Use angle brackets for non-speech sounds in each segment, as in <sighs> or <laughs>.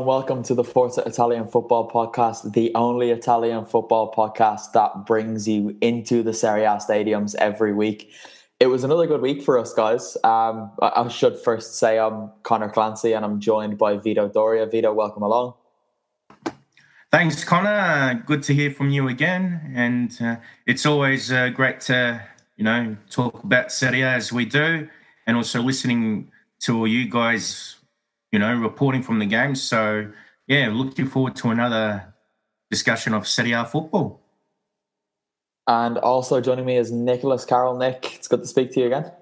and welcome to the Forza Italian Football Podcast, the only Italian football podcast that brings you into the Serie A stadiums every week. It was another good week for us, guys. Um, I, should first say I'm Connor Clancy and I'm joined by Vito Doria. Vito, welcome along. Thanks, Connor. Good to hear from you again, and uh, it's always uh, great to you know talk about Serie A as we do, and also listening to all you guys, you know, reporting from the game. So yeah, looking forward to another discussion of Serie A football. And also joining me is Nicholas Carroll. Nick, it's good to speak to you again.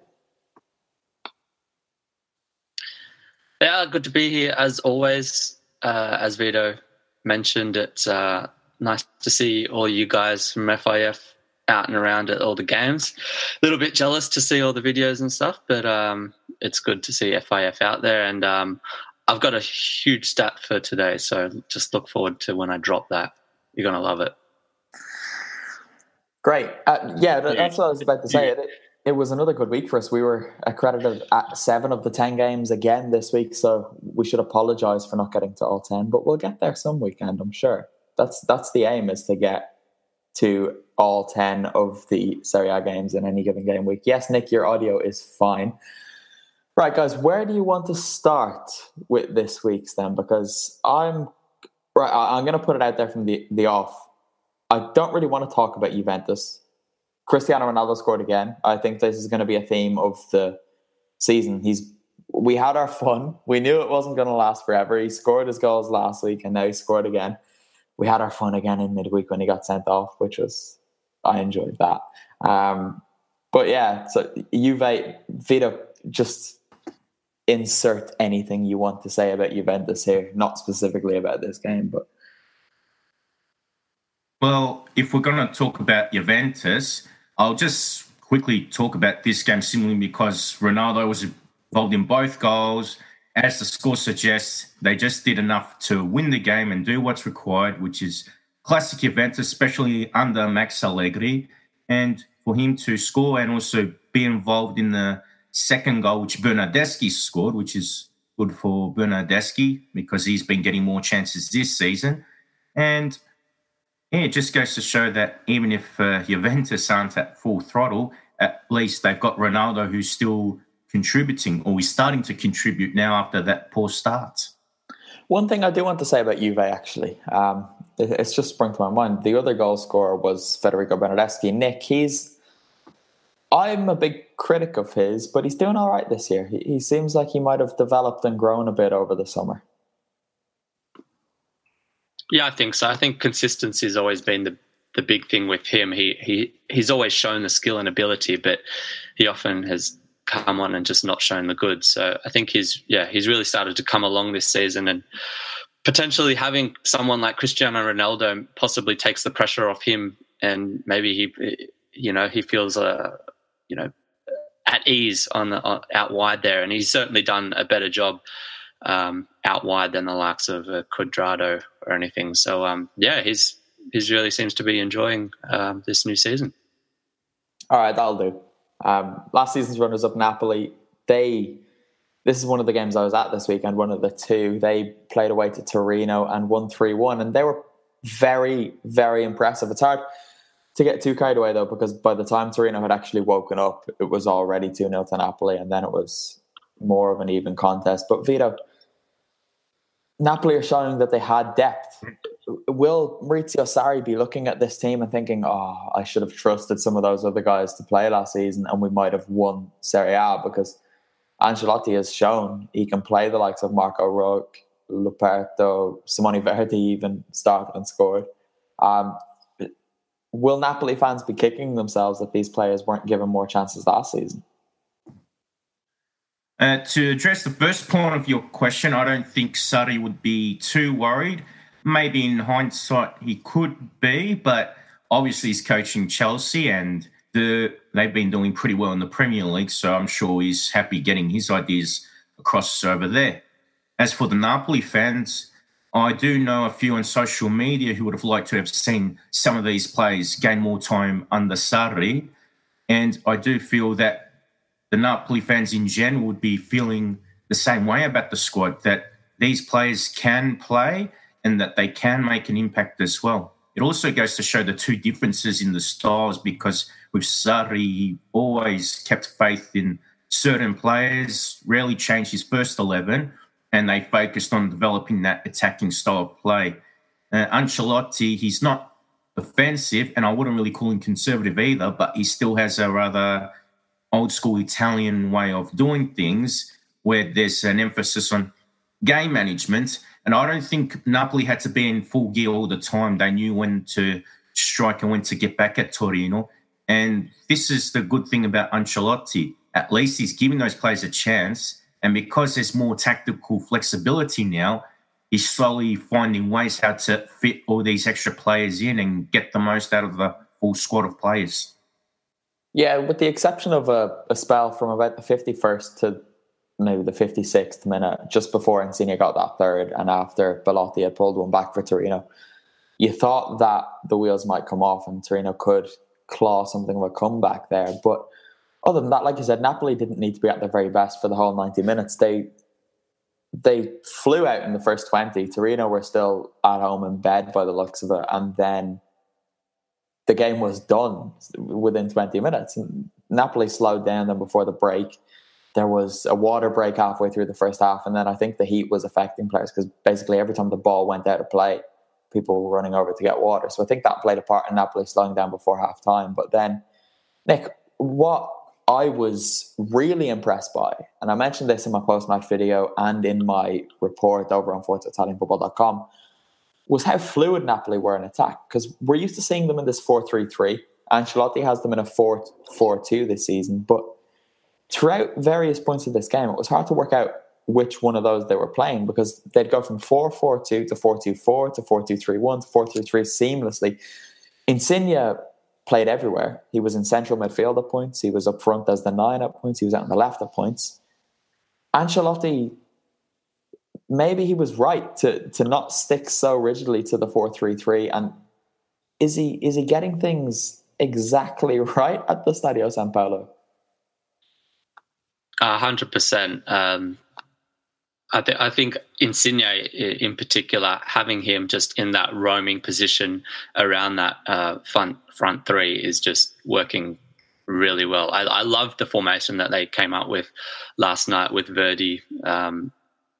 Yeah, good to be here as always. Uh, as Vito mentioned, it's uh, nice to see all you guys from FIF out and around at all the games. A little bit jealous to see all the videos and stuff, but um, it's good to see FIF out there. And um, I've got a huge stat for today, so just look forward to when I drop that. You're gonna love it. Great. Uh, yeah, that's what I was about to say. It, it was another good week for us. We were accredited at seven of the 10 games again this week, so we should apologize for not getting to all 10, but we'll get there some weekend, I'm sure. That's that's the aim is to get to all 10 of the Serie A games in any given game week. Yes, Nick, your audio is fine. Right, guys, where do you want to start with this week's then? Because I'm right, I'm going to put it out there from the, the off. I don't really want to talk about Juventus. Cristiano Ronaldo scored again. I think this is going to be a theme of the season. He's we had our fun. We knew it wasn't going to last forever. He scored his goals last week, and now he scored again. We had our fun again in midweek when he got sent off, which was I enjoyed that. Um, but yeah, so Juve, Vito, just insert anything you want to say about Juventus here, not specifically about this game, but Well, if we're going to talk about Juventus, I'll just quickly talk about this game simply because Ronaldo was involved in both goals. As the score suggests, they just did enough to win the game and do what's required, which is classic Juventus, especially under Max Allegri. And for him to score and also be involved in the second goal, which Bernardeschi scored, which is good for Bernardeschi because he's been getting more chances this season. And yeah, it just goes to show that even if uh, Juventus aren't at full throttle, at least they've got Ronaldo who's still contributing or is starting to contribute now after that poor start. One thing I do want to say about Juve, actually, um, it- it's just sprung to my mind. The other goal scorer was Federico Bernardeschi. Nick, he's. I'm a big critic of his, but he's doing all right this year. He, he seems like he might have developed and grown a bit over the summer. Yeah, I think so. I think consistency has always been the the big thing with him. He he he's always shown the skill and ability, but he often has come on and just not shown the goods. So I think he's yeah he's really started to come along this season and potentially having someone like Cristiano Ronaldo possibly takes the pressure off him and maybe he you know he feels uh, you know at ease on the uh, out wide there and he's certainly done a better job um, out wide than the likes of uh, Cuadrado or anything. So um, yeah, he's he's really seems to be enjoying um, this new season. All right, that'll do. Um, last season's runners up Napoli, they this is one of the games I was at this weekend, one of the two. They played away to Torino and won 3 1, and they were very, very impressive. It's hard to get too carried away though, because by the time Torino had actually woken up, it was already 2 0 to Napoli, and then it was more of an even contest. But Vito, Napoli are showing that they had depth. Will Maurizio Sarri be looking at this team and thinking, "Oh, I should have trusted some of those other guys to play last season, and we might have won Serie A"? Because Ancelotti has shown he can play the likes of Marco Reus, Luperto, Simone Verdi even started and scored. Um, will Napoli fans be kicking themselves that these players weren't given more chances last season? Uh, to address the first point of your question, I don't think Sarri would be too worried. Maybe in hindsight he could be, but obviously he's coaching Chelsea and the, they've been doing pretty well in the Premier League, so I'm sure he's happy getting his ideas across over there. As for the Napoli fans, I do know a few on social media who would have liked to have seen some of these players gain more time under Sarri. And I do feel that the Napoli fans in general would be feeling the same way about the squad that these players can play and that they can make an impact as well. It also goes to show the two differences in the styles because with Sarri, he always kept faith in certain players, rarely changed his first 11, and they focused on developing that attacking style of play. Uh, Ancelotti, he's not offensive, and I wouldn't really call him conservative either, but he still has a rather old school Italian way of doing things where there's an emphasis on game management. And I don't think Napoli had to be in full gear all the time. They knew when to strike and when to get back at Torino. And this is the good thing about Ancelotti. At least he's giving those players a chance. And because there's more tactical flexibility now, he's slowly finding ways how to fit all these extra players in and get the most out of the full squad of players. Yeah, with the exception of a, a spell from about the 51st to maybe the 56th minute, just before Insigne got that third and after Belotti had pulled one back for Torino, you thought that the wheels might come off and Torino could claw something of a comeback there. But other than that, like you said, Napoli didn't need to be at their very best for the whole 90 minutes. They they flew out in the first 20. Torino were still at home in bed by the looks of it. And then the game was done within 20 minutes. And Napoli slowed down then before the break. There was a water break halfway through the first half, and then I think the heat was affecting players because basically every time the ball went out of play, people were running over to get water. So I think that played a part in Napoli slowing down before half time. But then, Nick, what I was really impressed by, and I mentioned this in my post match video and in my report over on ForzaItalianFootball.com, was how fluid Napoli were in attack because we're used to seeing them in this 4 3 3. Ancelotti has them in a 4 4 2 this season. But throughout various points of this game, it was hard to work out which one of those they were playing because they'd go from 4 4 2 to 4 2 4 to 4 2 3 1 to 4 3 3 seamlessly. Insigne played everywhere. He was in central midfield at points, he was up front as the nine at points, he was out on the left at points. Ancelotti maybe he was right to to not stick so rigidly to the four three three. And is he is he getting things exactly <laughs> right at the Stadio San Paolo? A hundred percent. Um, I, th- I think Insigne in particular, having him just in that roaming position around that uh, front front three is just working really well. I, I love the formation that they came up with last night with Verdi um,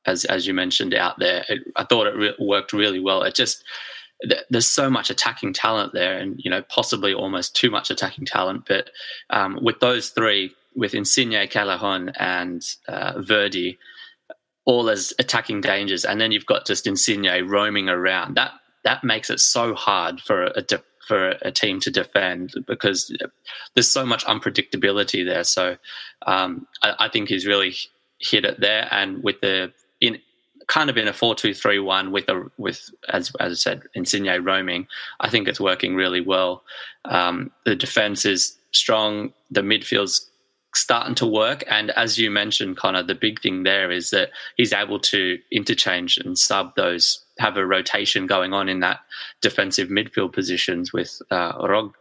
as as you mentioned out there. It, I thought it re- worked really well. It just there's so much attacking talent there, and you know possibly almost too much attacking talent. But um, with those three, with Insigne, Callejon, and uh, Verdi, all as attacking dangers, and then you've got just Insigne roaming around. That that makes it so hard for a, for a team to defend because there's so much unpredictability there. So um, I, I, think he's really hit it there, and with the in kind of in a four two three one with a with as as I said Insigne roaming, I think it's working really well. Um, the defense is strong. The midfield's starting to work. And as you mentioned, Connor, the big thing there is that he's able to interchange and sub those, have a rotation going on in that defensive midfield positions with uh, Rog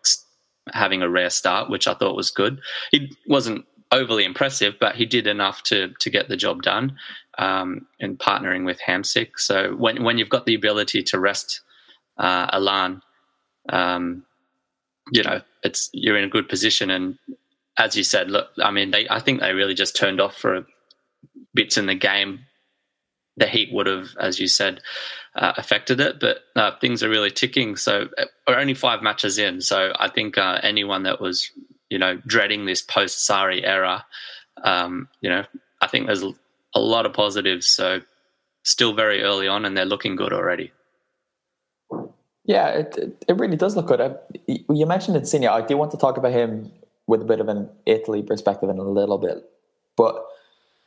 having a rare start, which I thought was good. He wasn't overly impressive, but he did enough to to get the job done. Um, and partnering with Hamsik. So when when you've got the ability to rest uh, Allan, um, you know it's you're in a good position. And as you said, look, I mean, they I think they really just turned off for bits in the game. The heat would have, as you said, uh, affected it, but uh, things are really ticking. So uh, we're only five matches in, so I think uh, anyone that was, you know, dreading this post Sarri era, um, you know, I think there's a lot of positives. So still very early on, and they're looking good already. Yeah, it, it really does look good. You mentioned Insigne. I do want to talk about him with a bit of an Italy perspective in a little bit. But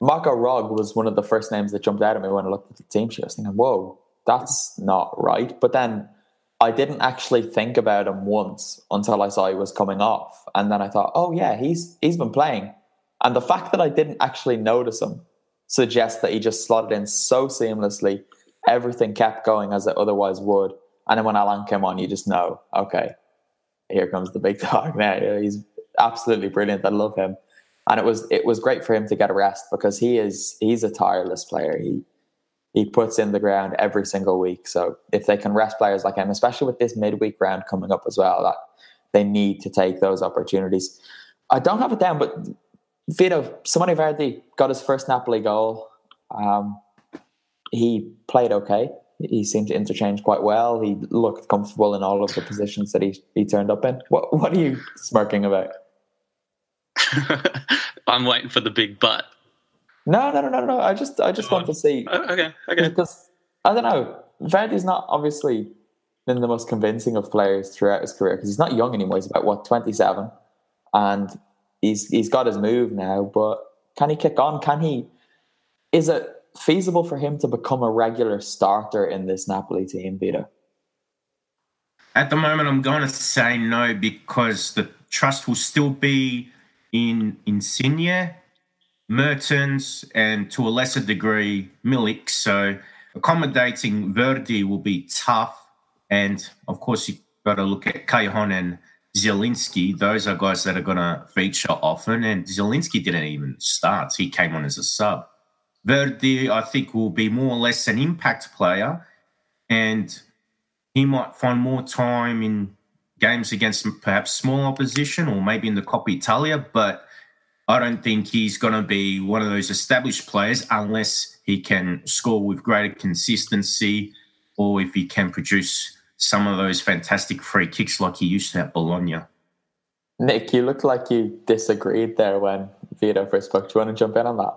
Marco Rog was one of the first names that jumped out at me when I looked at the team sheet. I was thinking, whoa, that's not right. But then I didn't actually think about him once until I saw he was coming off. And then I thought, oh yeah, he's he's been playing. And the fact that I didn't actually notice him suggests that he just slotted in so seamlessly. Everything kept going as it otherwise would. And then when Allan came on, you just know, okay, here comes the big <laughs> dog now. He's absolutely brilliant. I love him, and it was it was great for him to get a rest because he is he's a tireless player. He he puts in the ground every single week. So if they can rest players like him, especially with this midweek round coming up as well, that they need to take those opportunities. I don't have it down, but Vito Simone Verdi got his first Napoli goal. Um, he played okay. He seemed to interchange quite well. He looked comfortable in all of the positions that he, he turned up in. What what are you smirking about? <laughs> I'm waiting for the big butt. No, no, no, no, no. I just, I just want to see. Oh, okay, okay. Because I don't know. Verdi's not obviously been the most convincing of players throughout his career because he's not young anymore. He's about what 27, and he's he's got his move now. But can he kick on? Can he? Is it feasible for him to become a regular starter in this Napoli team, Vito? At the moment, I'm going to say no because the trust will still be in Insigne, Mertens, and to a lesser degree, Milik. So accommodating Verdi will be tough. And of course, you've got to look at Callejon and Zielinski. Those are guys that are going to feature often. And Zielinski didn't even start, he came on as a sub. Verdi, I think, will be more or less an impact player. And he might find more time in games against perhaps small opposition or maybe in the Coppa Italia, but I don't think he's going to be one of those established players unless he can score with greater consistency or if he can produce some of those fantastic free kicks like he used to at Bologna. Nick, you look like you disagreed there when Vito first spoke. Do you want to jump in on that?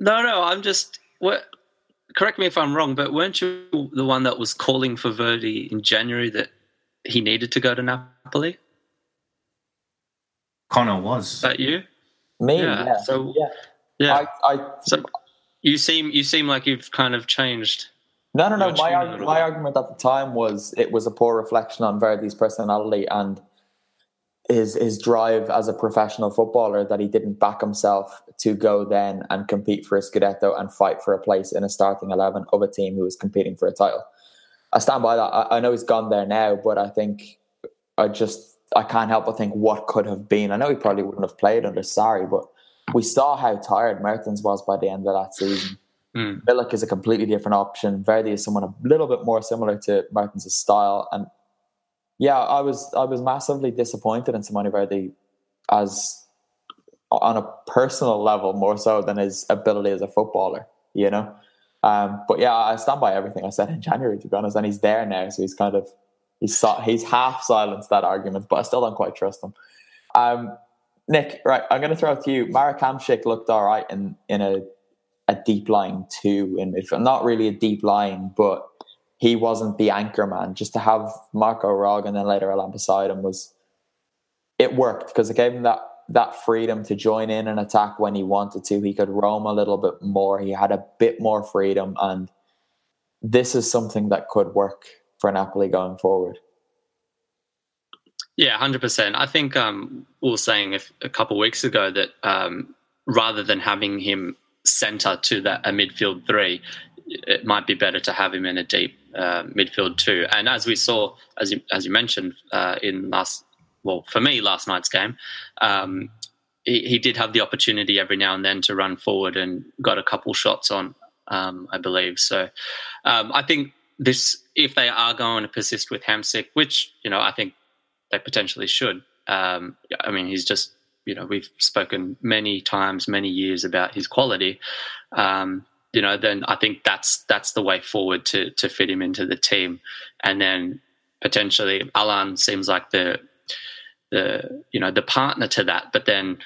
No, no, I'm just. What? Correct me if I'm wrong, but weren't you the one that was calling for Verdi in January that he needed to go to Napoli? Connor was. Is that you? Me, yeah. yeah. So yeah, yeah. I, I, so you seem you seem like you've kind of changed. No, no, no. My arg- my argument at the time was it was a poor reflection on Verdi's personality and his his drive as a professional footballer that he didn't back himself to go then and compete for a Scudetto and fight for a place in a starting eleven of a team who was competing for a title. I stand by that. I, I know he's gone there now, but I think I just I can't help but think what could have been. I know he probably wouldn't have played under Sarri, but we saw how tired Mertens was by the end of that season. Mm. Milik is a completely different option. Verdi is someone a little bit more similar to Mertens' style. And yeah, I was I was massively disappointed in Simone Verdi as on a personal level more so than his ability as a footballer, you know? Um, but yeah, I stand by everything I said in January, to be honest. And he's there now, so he's kind of he's he's half silenced that argument, but I still don't quite trust him. Um, Nick, right, I'm going to throw it to you. Marek Hamsik looked all right in in a a deep line two in midfield. Not really a deep line, but he wasn't the anchor man. Just to have Marco Rog and then later Allan beside him was it worked because it gave him that that freedom to join in an attack when he wanted to. He could roam a little bit more. He had a bit more freedom, and this is something that could work for Napoli going forward. Yeah, hundred percent. I think um, we were saying a, a couple weeks ago that um, rather than having him centre to that a midfield three, it might be better to have him in a deep uh, midfield two. And as we saw, as you as you mentioned uh, in last, well, for me last night's game, um, he, he, did have the opportunity every now and then to run forward and got a couple shots on, um, I believe. So um, I think this, if they are going to persist with Hamsik, which you know I think they potentially should. Um, I mean, he's just you know we've spoken many times, many years about his quality. Um, you know, then I think that's that's the way forward to to fit him into the team, and then potentially Allan seems like the the you know the partner to that. But then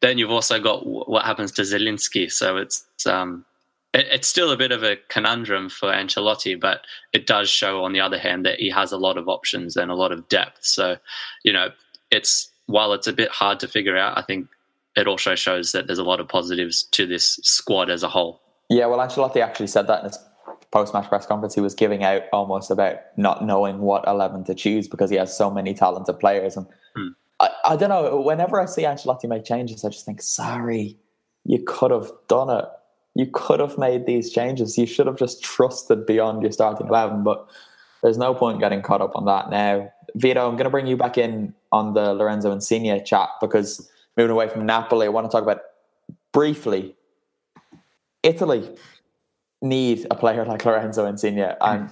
then you've also got what happens to Zielinski. So it's um, it, it's still a bit of a conundrum for Ancelotti, but it does show on the other hand that he has a lot of options and a lot of depth. So you know, it's while it's a bit hard to figure out, I think it also shows that there's a lot of positives to this squad as a whole. Yeah, well, Ancelotti actually said that in his post-match press conference. He was giving out almost about not knowing what eleven to choose because he has so many talented players. And hmm. I, I don't know. Whenever I see Ancelotti make changes, I just think, sorry, you could have done it. You could have made these changes. You should have just trusted beyond your starting eleven. But there's no point getting caught up on that now. Vito, I'm going to bring you back in on the Lorenzo Insigne chat because moving away from Napoli, I want to talk about briefly Italy need a player like Lorenzo Insigne and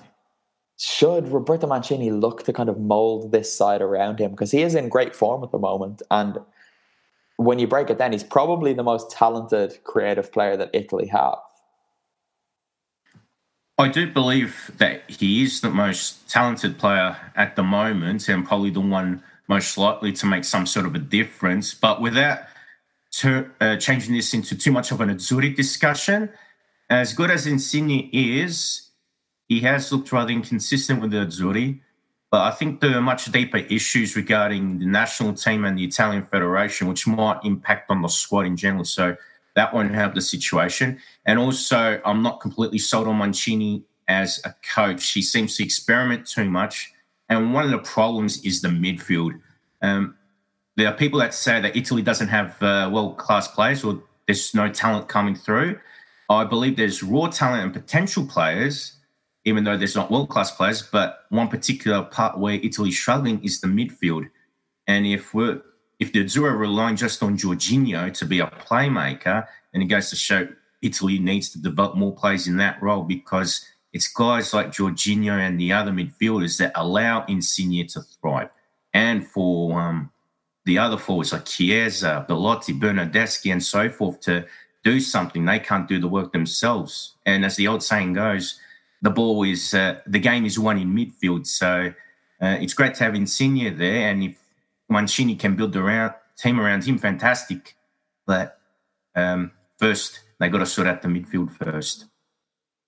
should Roberto Mancini look to kind of mold this side around him because he is in great form at the moment and when you break it down he's probably the most talented creative player that Italy have. I do believe that he is the most talented player at the moment and probably the one most likely to make some sort of a difference but without to, uh, changing this into too much of an Azzurri discussion. As good as Insigne is, he has looked rather inconsistent with the Azzurri. But I think there are much deeper issues regarding the national team and the Italian Federation, which might impact on the squad in general. So that won't help the situation. And also, I'm not completely sold on Mancini as a coach. He seems to experiment too much. And one of the problems is the midfield. Um, there are people that say that Italy doesn't have uh, world class players or there's no talent coming through. I believe there's raw talent and potential players, even though there's not world class players. But one particular part where Italy's struggling is the midfield. And if we're if the Azzurri are relying just on Jorginho to be a playmaker, then it goes to show Italy needs to develop more players in that role because it's guys like Jorginho and the other midfielders that allow Insigne to thrive. And for um, the other forwards like Chiesa, Belotti, Bernardeschi, and so forth to do something. They can't do the work themselves. And as the old saying goes, the ball is uh, the game is won in midfield. So uh, it's great to have Insigne there, and if Mancini can build around team around him, fantastic. But um, first, they got to sort out the midfield first.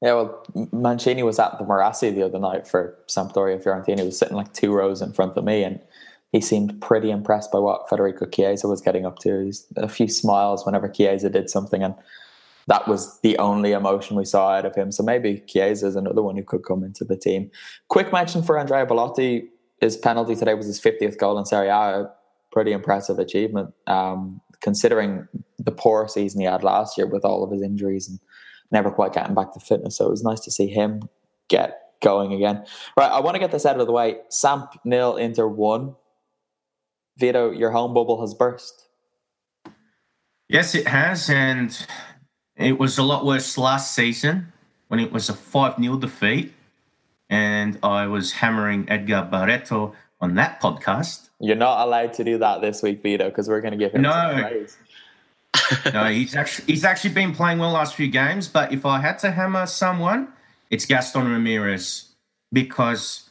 Yeah, well, Mancini was at the Marassi the other night for Sampdoria Fiorentina. He was sitting like two rows in front of me, and he seemed pretty impressed by what Federico Chiesa was getting up to. He's a few smiles whenever Chiesa did something, and that was the only emotion we saw out of him. So maybe Chiesa is another one who could come into the team. Quick mention for Andrea Belotti: his penalty today was his 50th goal in Serie A. Pretty impressive achievement, um, considering the poor season he had last year with all of his injuries and never quite getting back to fitness. So it was nice to see him get going again. Right, I want to get this out of the way. Samp nil Inter one. Vito, your home bubble has burst. Yes, it has. And it was a lot worse last season when it was a 5 0 defeat. And I was hammering Edgar Barreto on that podcast. You're not allowed to do that this week, Vito, because we're going to give him no. praise. <laughs> no, he's actually he's actually been playing well last few games. But if I had to hammer someone, it's Gaston Ramirez because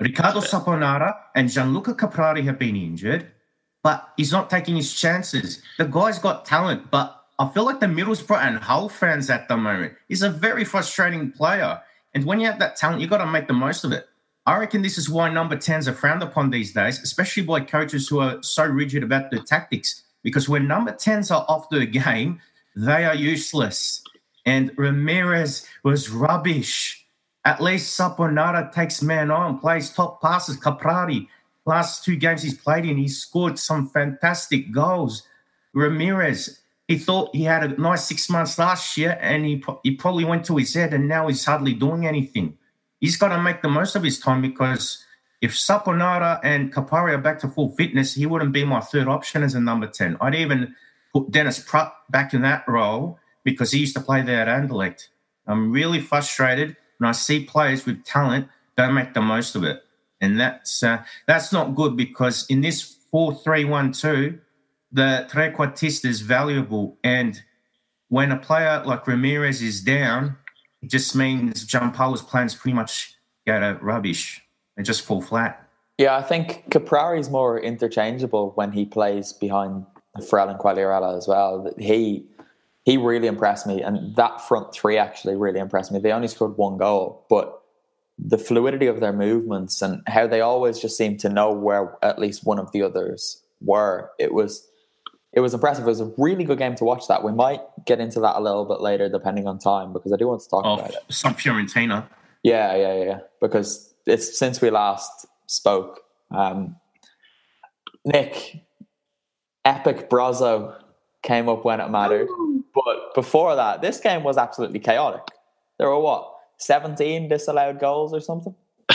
Riccardo Saponara and Gianluca Caprari have been injured, but he's not taking his chances. The guy's got talent, but I feel like the Middlesbrough and Hull fans at the moment. He's a very frustrating player. And when you have that talent, you've got to make the most of it. I reckon this is why number 10s are frowned upon these days, especially by coaches who are so rigid about their tactics. Because when number 10s are off the game, they are useless. And Ramirez was rubbish. At least Saponara takes man on, plays top passes. Caprari, last two games he's played in, he scored some fantastic goals. Ramirez, he thought he had a nice six months last year and he, he probably went to his head and now he's hardly doing anything he's got to make the most of his time because if Saponara and Caprari are back to full fitness, he wouldn't be my third option as a number 10. I'd even put Dennis Praet back in that role because he used to play there at Anderlecht. I'm really frustrated when I see players with talent don't make the most of it. And that's uh, that's not good because in this 4-3-1-2, the trequartista is valuable. And when a player like Ramirez is down, it just means Giampaolo's plans pretty much go to rubbish. They just fall flat. Yeah, I think Caprari is more interchangeable when he plays behind Defrel and Quagliarella as well. He he really impressed me, and that front three actually really impressed me. They only scored one goal, but the fluidity of their movements and how they always just seemed to know where at least one of the others were. It was it was impressive. It was a really good game to watch. That we might get into that a little bit later, depending on time, because I do want to talk oh, about it. Samp Fiorentina. Yeah, yeah, yeah. Because it's since we last spoke. Um, Nick, epic Brozzo came up when it mattered, but before that, this game was absolutely chaotic. There were what seventeen disallowed goals or something. <laughs>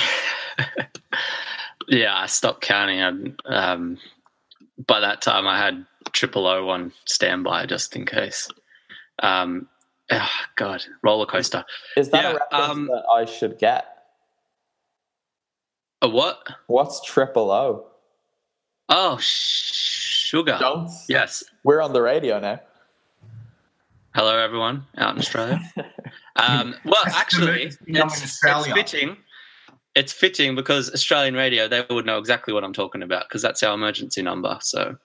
yeah, I stopped counting. And um, by that time, I had triple O on standby just in case. Um, oh God, roller coaster. Is that yeah, a reference um, that I should get? A what? What's triple O? Oh, sugar. Don't. Yes. We're on the radio now. Hello, everyone out in Australia. <laughs> um, well, actually, it's, it's fitting. It's fitting because Australian radio, they would know exactly what I'm talking about because that's our emergency number. So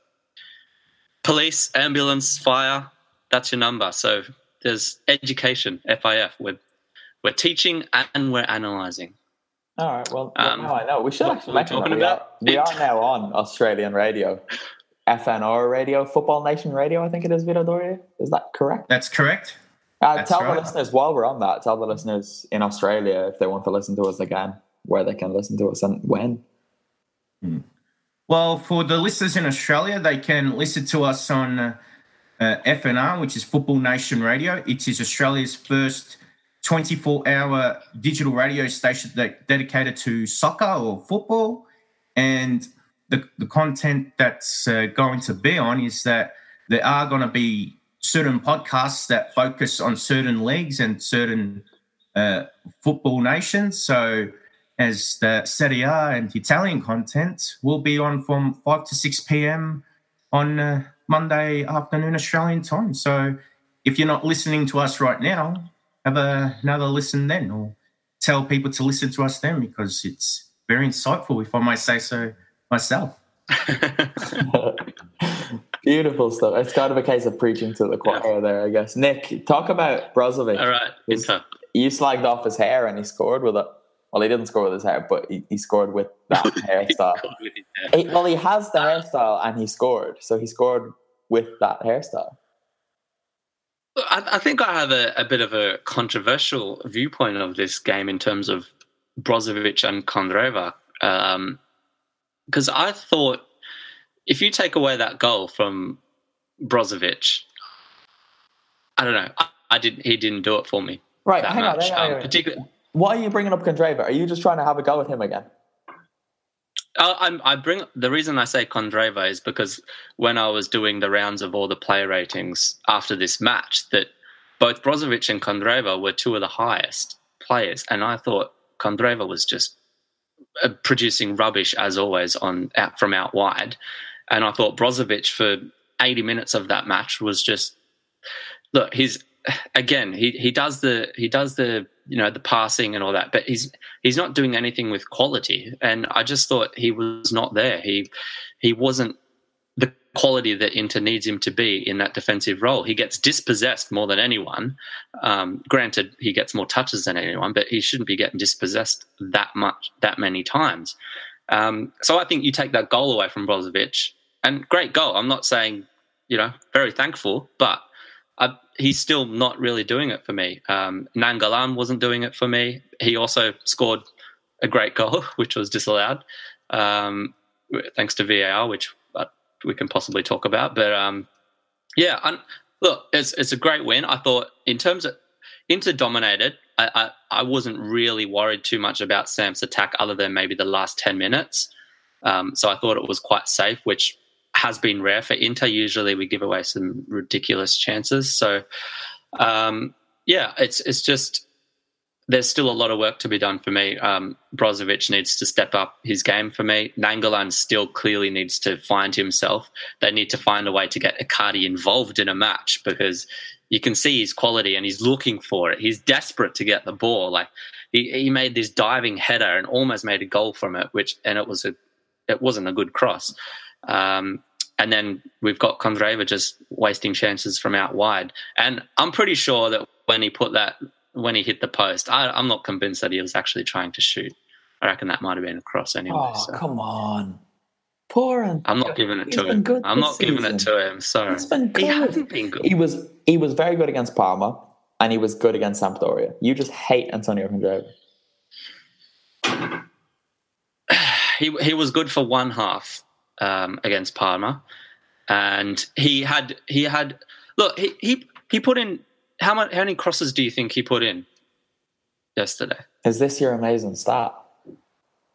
police, ambulance, fire, that's your number. So there's education, FIF. We're, we're teaching and we're analysing. All right. Well, um, now I know. We should actually mention that. We are, we are now on Australian radio, FNR radio, Football Nation radio, I think it is, Vito Doria. Is that correct? That's correct. Uh, That's tell right. the listeners, while we're on that, tell the listeners in Australia if they want to listen to us again, where they can listen to us and when. Hmm. Well, for the listeners in Australia, they can listen to us on uh, uh, FNR, which is Football Nation Radio. It is Australia's first 24 hour digital radio station that dedicated to soccer or football. And the, the content that's uh, going to be on is that there are going to be certain podcasts that focus on certain leagues and certain uh, football nations. So as the Serie A and Italian content will be on from 5 to 6 p.m. on uh, Monday afternoon Australian time. So if you're not listening to us right now, have a, another listen then or tell people to listen to us then because it's very insightful, if I may say so myself. <laughs> Beautiful stuff. It's kind of a case of preaching to the choir yeah. there, I guess. Nick, talk about Brozovic. All right. You slagged off his hair and he scored with it. Well, he didn't score with his hair, but he, he scored with that <laughs> hairstyle. He, well, he has the hairstyle and he scored. So he scored with that hairstyle. I, I think I have a, a, bit of a controversial viewpoint of this game in terms of Brozovic and Candreva. Um, Because I thought if you take away that goal from Brozovic, I don't know. I, I didn't. He didn't do it for me. Right. Hang on. Hang on, um, particularly, why are you bringing up Candreva? Are you just trying to have a go at him again? I, I bring the reason I say Candreva is because when I was doing the rounds of all the player ratings after this match, that both Brozovic and Candreva were two of the highest players, and I thought Candreva was just producing rubbish as always on out from out wide, and I thought Brozovic for eighty minutes of that match was just look. He's again he he does the he does the you know the passing and all that, but he's he's not doing anything with quality. And I just thought he was not there. He he wasn't quality that Inter needs him to be in that defensive role. He gets dispossessed more than anyone. Um, granted, he gets more touches than anyone, but he shouldn't be getting dispossessed that much, that many times. Um, so I think you take that goal away from Brozovic, and great goal. I'm not saying, you know, very thankful, but I, he's still not really doing it for me. Um, Nainggolan wasn't doing it for me. He also scored a great goal, <laughs> which was disallowed, um, thanks to VAR, which we can possibly talk about. But um, yeah, I'm, look, it's it's a great win. I thought in terms of Inter dominated. I, I, I wasn't really worried too much about Samp's attack, other than maybe the last ten minutes. Um, so I thought it was quite safe, which has been rare for Inter. Usually we give away some ridiculous chances. So um, yeah, it's it's just there's still a lot of work to be done for me. Um, Brozovic needs to step up his game for me. Nainggolan still clearly needs to find himself. They need to find a way to get Icardi involved in a match because you can see his quality and he's looking for it. He's desperate to get the ball. Like he, he made this diving header and almost made a goal from it, which and it was a it wasn't a good cross. Um, and then we've got Candreva just wasting chances from out wide. And I'm pretty sure that when he put that, when he hit the post, I, am not convinced that he was actually trying to shoot. I reckon that might have been a cross anyway. Oh, so. come on. Poor and I'm not giving it to him. I'm not season. giving it to him. Sorry. He's been good. He hasn't been good. He was he was very good against Parma and he was good against Sampdoria. You just hate Antonio Candreva. <sighs> he he was good for one half um, against Parma, and he had he had look he he he put in how much how many crosses do you think he put in yesterday? Is this your amazing stat?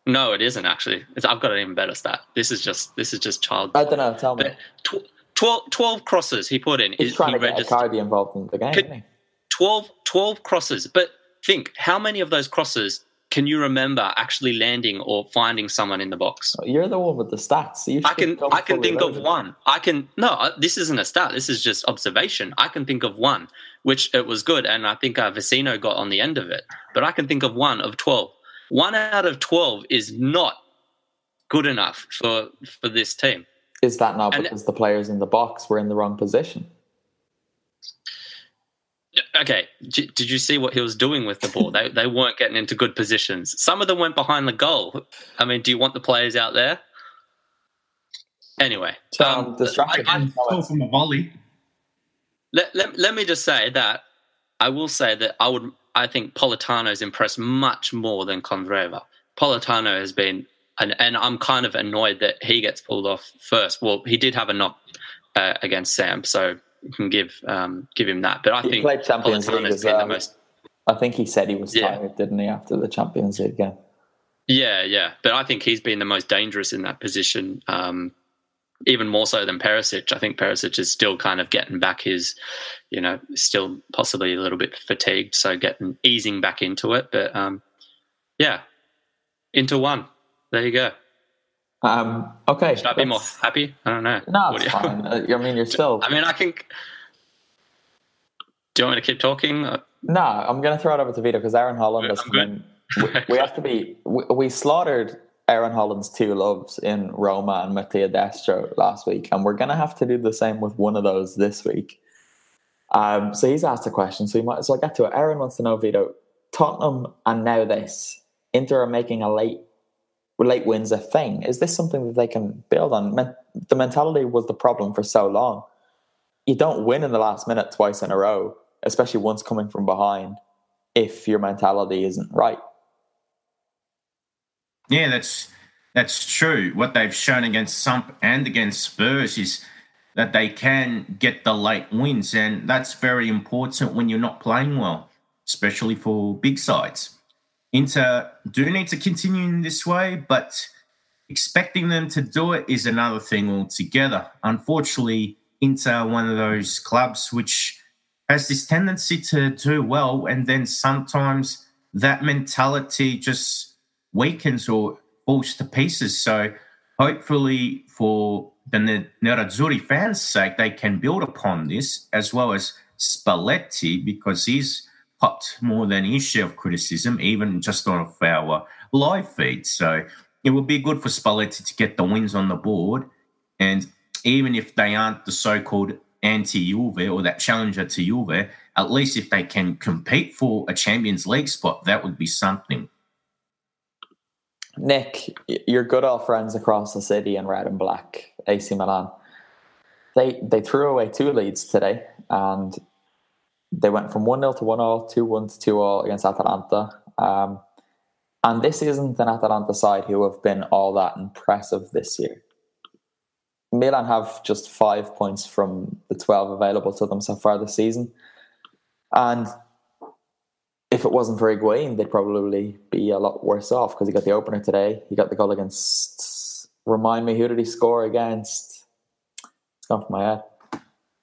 No, it isn't actually. It's, I've got an even better stat. This is just this is just child. I don't know. Tell me. Tw- 12, 12, crosses he put in. He's trying he to get Icardi involved in the game. 12, 12 crosses, but think how many of those crosses can you remember actually landing or finding someone in the box? You're the one with the stats. So I can I can think of one. I can no, uh, this isn't a stat. This is just observation. I can think of one, which it was good, and I think uh, Vecino got on the end of it. But I can think of one of twelve. One out of twelve is not good enough for for this team. Is that not and because the players in the box were in the wrong position? Okay, did you see what he was doing with the ball? they they weren't getting into good positions. Some of them went behind the goal. I mean, do you want the players out there? Anyway, um, distraction. I, I, from a volley. Let, let, let me just say that I will say that I would I think Politano's impressed much more than Candreva. Politano has been and and I'm kind of annoyed that he gets pulled off first. Well, he did have a knock uh, against Samp, so you can give um, give him that. But I he think played Champions League as well. Most... I think he said he was yeah. tired, didn't he, after the Champions League game? Yeah, yeah. But I think he's been the most dangerous in that position, um, even more so than Perisic. I think Perisic is still kind of getting back his, you know, still possibly a little bit fatigued, so getting easing back into it. But um, yeah, into one. There you go. Um, okay. Should I be more happy? I don't know. No, it's fine. Uh, I mean, you're <laughs> still. I mean, I think. Do you want me to keep talking? No, I'm going to throw it over to Vito because Aaron Holland has come We, we, have to be. We, we, slaughtered Aaron Holland's two loves in Roma and Mattia Destro last week, and we're going to have to do the same with one of those this week. Um, so he's asked a question, so we might as well get to it. Aaron wants to know, Vito, Tottenham and now this. Inter are making a late late wins a thing. Is this something that they can build on? The mentality was the problem for so long. You don't win in the last minute twice in a row, especially once coming from behind, if your mentality isn't right. Yeah, that's that's true. What they've shown against Samp and against Spurs is that they can get the late wins, and that's very important when you're not playing well, especially for big sides. Inter do need to continue in this way, but expecting them to do it is another thing altogether. Unfortunately, Inter one of those clubs which has this tendency to do well, and then sometimes that mentality just weakens or falls to pieces. So hopefully, for the Nerazzurri fans' sake, they can build upon this as well as Spalletti because he's popped more than his share of criticism, even just on our live feed. So it would be good for Spalletti to get the wins on the board. And even if they aren't the so-called anti-Juve or that challenger to Juve, at least if they can compete for a Champions League spot, that would be something. Nick, your good old friends across the city in red and black, AC Milan. They they threw away two leads today, and they went from one 0 to one all, two one to two all against Atalanta. Um, and this isn't an Atalanta side who have been all that impressive this year. Milan have just five points from the 12 available to them so far this season. And if it wasn't for Higuain, they'd probably be a lot worse off because he got the opener today. He got the goal against. Remind me, who did he score against? It's gone from my head.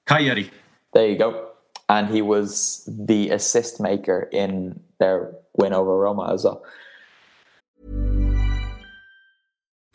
Cagliari. There you go. And he was the assist maker in their win over Roma as well.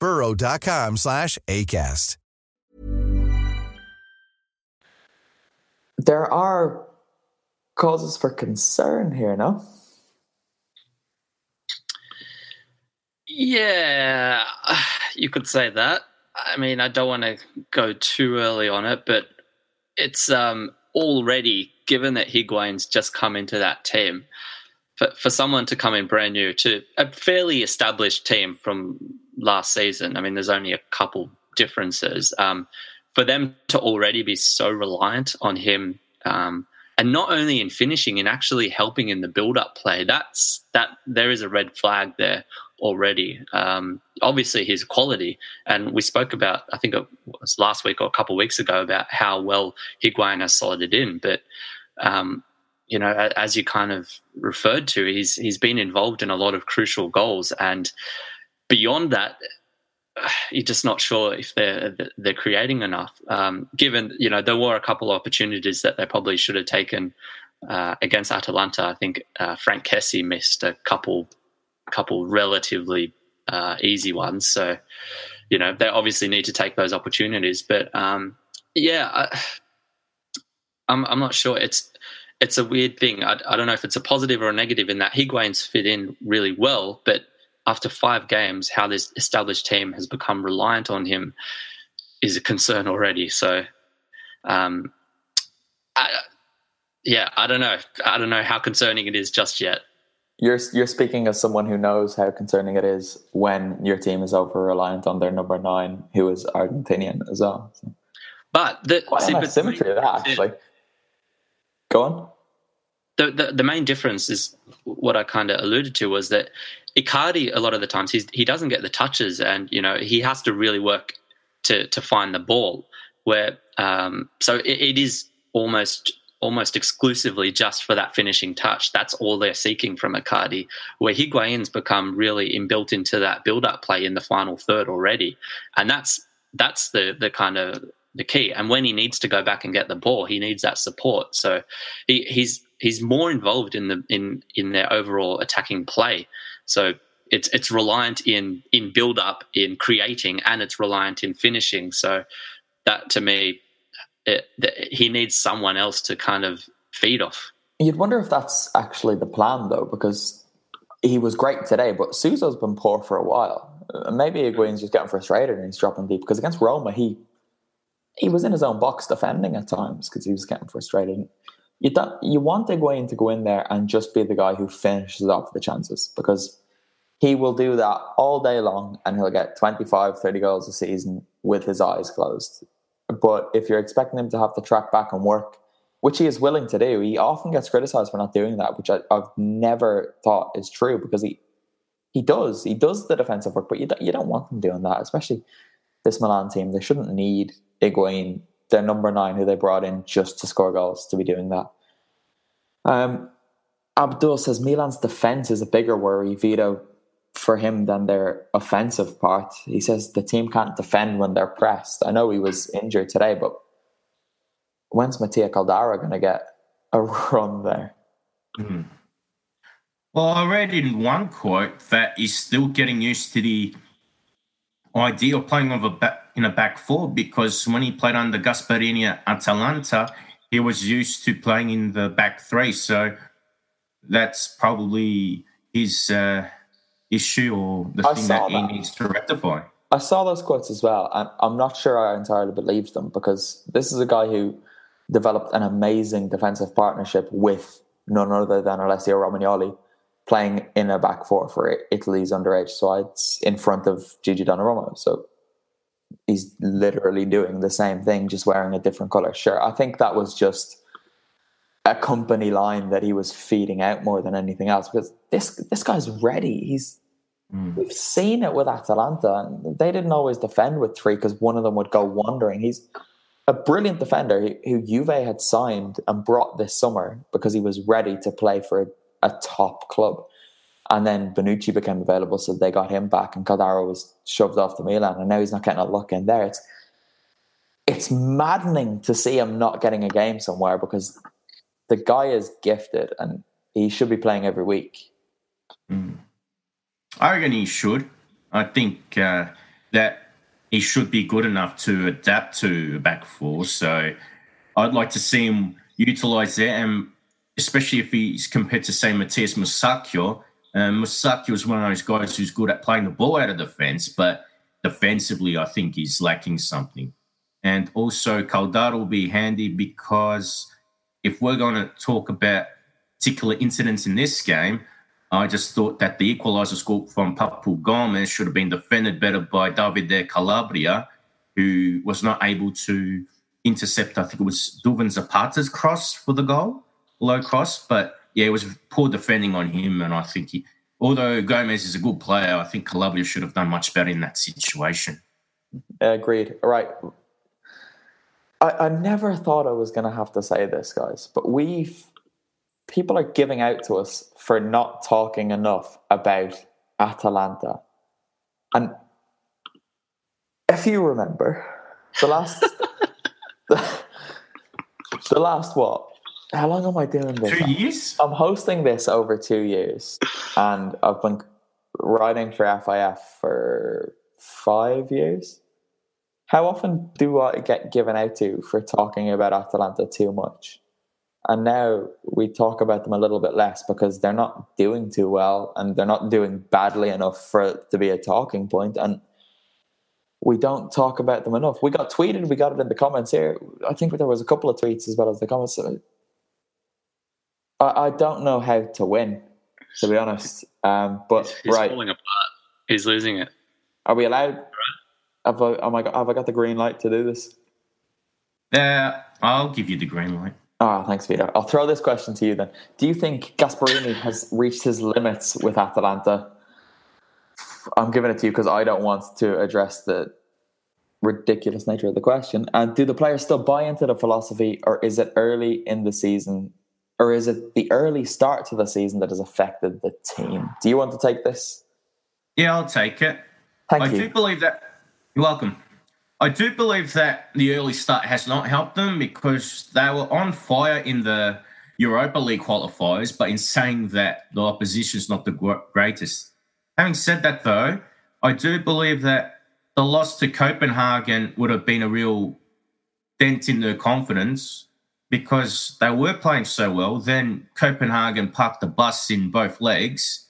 burrow.com slash ACAST. There are causes for concern here, no? Yeah, you could say that. I mean, I don't want to go too early on it, but it's um, already given that Higuain's just come into that team. For, for someone to come in brand new to a fairly established team from last season, I mean, there's only a couple differences. Um, for them to already be so reliant on him, um, and not only in finishing, in actually helping in the build-up play, that's that there is a red flag there already. Um, obviously, his quality, and we spoke about, I think it was last week or a couple of weeks ago, about how well Higuain has slotted in. But um, you know, as you kind of referred to, he's he's been involved in a lot of crucial goals, and beyond that, <sighs> you're just not sure if they're they're creating enough. Um, given you know there were a couple of opportunities that they probably should have taken uh, against Atalanta. I think uh, Franck Kessie missed a couple couple relatively uh, easy ones. So you know they obviously need to take those opportunities. But um, yeah, I, <sighs> I'm I'm not sure. It's it's a weird thing. I, I don't know if it's a positive or a negative in that Higuain's fit in really well, but after five games, how this established team has become reliant on him is a concern already. So, um, I, yeah, I don't know. I don't know how concerning it is just yet. You're you're speaking as someone who knows how concerning it is when your team is over reliant on their number nine, who is Argentinian as well. So. But the Quite a nice symmetry of that actually. Go on. The, the, the main difference is what I kind of alluded to was that Icardi a lot of the times he doesn't get the touches and you know he has to really work to to find the ball where um, so it, it is almost almost exclusively just for that finishing touch. That's all they're seeking from Icardi. Where Higuain's become really inbuilt into that build-up play in the final third already, and that's that's the the kind of the key. And when he needs to go back and get the ball, he needs that support. So he, he's he's more involved in the in in their overall attacking play. So it's it's reliant in in build up, in creating, and it's reliant in finishing. So that to me eh, it, he needs someone else to kind of feed off. You'd wonder if that's actually the plan, though, because he was great today, but Suso's been poor for a while. Maybe hmm. Higuain's just getting frustrated and he's dropping deep because against Roma, he he was in his own box defending at times because he was getting frustrated. You don't, you want Higuain to go in there and just be the guy who finishes off the chances because he will do that all day long and he'll get 25, 30 goals a season with his eyes closed. But if you're expecting him to have to track back and work, which he is willing to do, he often gets criticized for not doing that, which I, have never thought is true because he he does he does the defensive work, but you don't, you don't want him doing that, especially this Milan team. They shouldn't need Higuain, their number nine, who they brought in just to score goals, to be doing that. Um, Abdul says Milan's defense is a bigger worry. Vito for him than their offensive part. He says the team can't defend when they're pressed. I know he was injured today, but when's Mattia Caldara going to get a <laughs> run there? Mm. Well, I read in one quote that he's still getting used to the idea of playing of a back, in a back four because when he played under Gasperini at Atalanta, he was used to playing in the back three. So that's probably his uh, issue or the I thing that, that he needs to rectify. I saw those quotes as well, and I'm not sure I entirely believe them because this is a guy who developed an amazing defensive partnership with none other than Alessio Romagnoli, playing in a back four for Italy's underage sides in front of Gigi Donnarumma. So he's literally doing the same thing, just wearing a different color shirt. I think that was just a company line that he was feeding out more than anything else because this this guy's ready. He's Mm. We've seen it with Atalanta, and they didn't always defend with three because one of them would go wandering. He's a brilliant defender who Juve had signed and brought this summer because he was ready to play for a, top club. And then Bonucci became available, so they got him back, and Caldara was shoved off to Milan, and now he's not getting a look in there. It's it's maddening to see him not getting a game somewhere because the guy is gifted and he should be playing every week. Mm. I reckon he should. I think uh, that he should be good enough to adapt to a back four. So I'd like to see him utilise that, and especially if he's compared to say Matias Musacchio. Um, Musacchio is one of those guys who's good at playing the ball out of defence, but defensively, I think he's lacking something. And also, Caldara will be handy because if we're going to talk about particular incidents in this game, I just thought that the equaliser score from Papu Gomez should have been defended better by Davide Calabria, who was not able to intercept, I think it was Duvan Zapata's cross for the goal, low cross. But yeah, it was poor defending on him. And I think he, although Gomez is a good player, I think Calabria should have done much better in that situation. agreed. All right. I, I never thought I was going to have to say this, guys, but we've people are giving out to us for not talking enough about Atalanta. And if you remember, the last the, <laughs> the last what? How long am I doing this? Two years? I'm hosting this over two years. And I've been writing for FIF for five years. How often do I get given out to for talking about Atalanta too much? And now we talk about them a little bit less because they're not doing too well and they're not doing badly enough for it to be a talking point. And we don't talk about them enough. We got tweeted, we got it in the comments here. I think there was a couple of tweets as well as the comments. I, I don't know how to win, to be honest. Um, but he's, he's right, falling apart. He's losing it. Are we allowed? Have I, oh my God, have I got the green light to do this? Yeah, I'll give you the green light. Ah, oh, thanks, Vito. I'll throw this question to you then. Do you think Gasperini has reached his limits with Atalanta? I'm giving it to you because I don't want to address the ridiculous nature of the question. And do the players still buy into the philosophy, or is it early in the season, or is it the early start to the season that has affected the team? Do you want to take this? Yeah, I'll take it. Thank I you. do believe that. You're welcome. I do believe that the early start has not helped them because they were on fire in the Europa League qualifiers, but in saying that the opposition is not the greatest. Having said that, though, I do believe that the loss to Copenhagen would have been a real dent in their confidence because they were playing so well. Then Copenhagen parked the bus in both legs.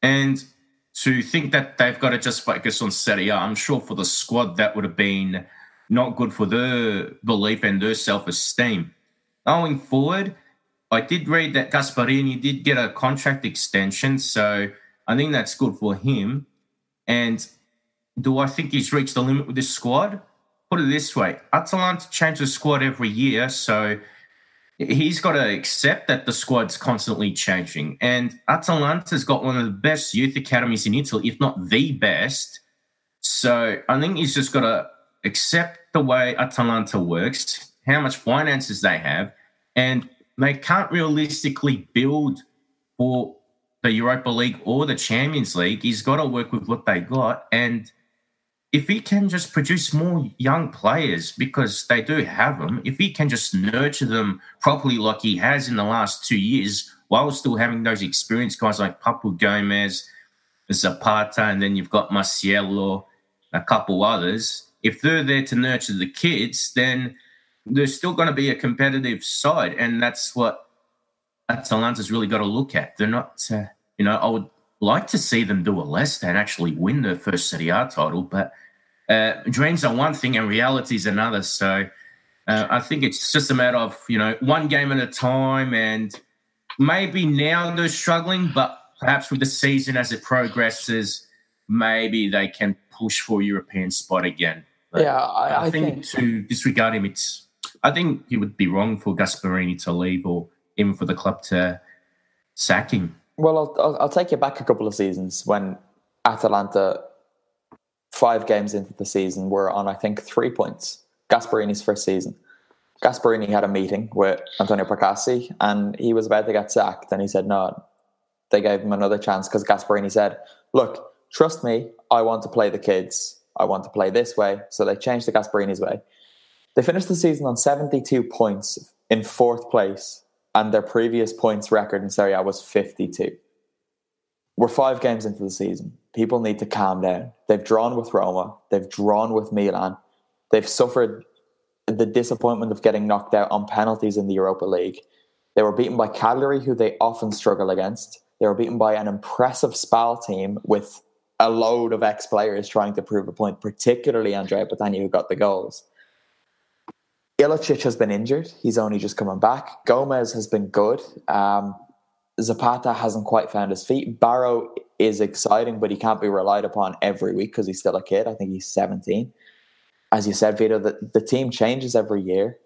And to think that they've got to just focus on Serie A, I'm sure for the squad that would have been not good for their belief and their self esteem. Going forward, I did read that Gasperini did get a contract extension, so I think that's good for him. And do I think he's reached the limit with this squad? Put it this way Atalanta changes the squad every year, so he's got to accept that the squad's constantly changing. And Atalanta's got one of the best youth academies in Italy, if not the best. So I think he's just got to accept the way Atalanta works, how much finances they have, and they can't realistically build for the Europa League or the Champions League. He's got to work with what they got. And if he can just produce more young players, because they do have them, if he can just nurture them properly like he has in the last two years, while still having those experienced guys like Papu Gomez, Zapata, and then you've got Marcelo, a couple others, if they're there to nurture the kids, then there's still going to be a competitive side. And that's what Atalanta's really got to look at. They're not, uh, you know, I would like to see them do a Leicester and actually win their first Serie A title, but uh, dreams are one thing and reality is another. So uh, I think it's just a matter of, you know, one game at a time. And maybe now they're struggling, but perhaps with the season as it progresses, maybe they can push for a European spot again. But yeah, I, I think, think to disregard him, it's I think it would be wrong for Gasperini to leave or even for the club to sack him. Well, I'll, I'll, I'll take you back a couple of seasons when Atalanta, five games into the season, were on, I think, three points. Gasperini's first season. Gasperini had a meeting with Antonio Percassi and he was about to get sacked. And he said, no, they gave him another chance because Gasperini said, look, trust me, I want to play the kids. I want to play this way. So they changed to Gasperini's way. They finished the season on 72 points in fourth place and their previous points record in Serie A was 52. We're five games into the season. People need to calm down. They've drawn with Roma, they've drawn with Milan, they've suffered the disappointment of getting knocked out on penalties in the Europa League. They were beaten by Cagliari, who they often struggle against. They were beaten by an impressive Spal team with a load of ex players trying to prove a point, particularly Andrea Petagna, who got the goals. Ilicic has been injured. He's only just coming back. Gomez has been good. Um, Zapata hasn't quite found his feet. Barrow is exciting, but he can't be relied upon every week because he's still a kid. I think he's 17. As you said, Vito, the, the team changes every year.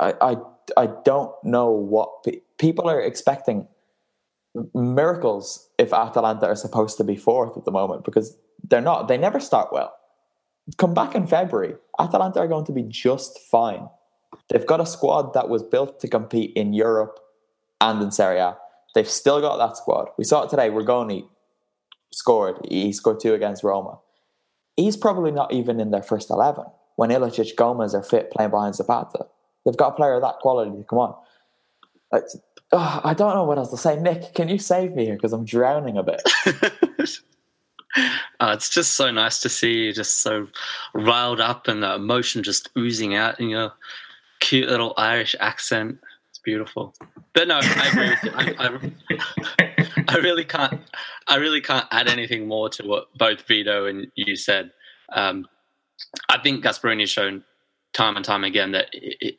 I, I, I don't know what pe- people are expecting miracles if Atalanta are supposed to be fourth at the moment because they're not. They never start well come back in February. Atalanta are going to be just fine. They've got a squad that was built to compete in Europe and in Serie A. They've still got that squad. We saw it today. Rigoni scored. He scored two against Roma. He's probably not even in their first 11 when Ilicic, Gomez are fit playing behind Zapata. They've got a player of that quality to come on. oh, I don't know what else to say. Nick, can you save me here? Because I'm drowning a bit. <laughs> Uh, it's just so nice to see you just so riled up and the emotion just oozing out in your cute little Irish accent. Beautiful. But no, I agree with you. I, I, <laughs> I, really can't. I really can't add anything more to what both Vito and you said. Um, I think Gasperini has shown time and time again that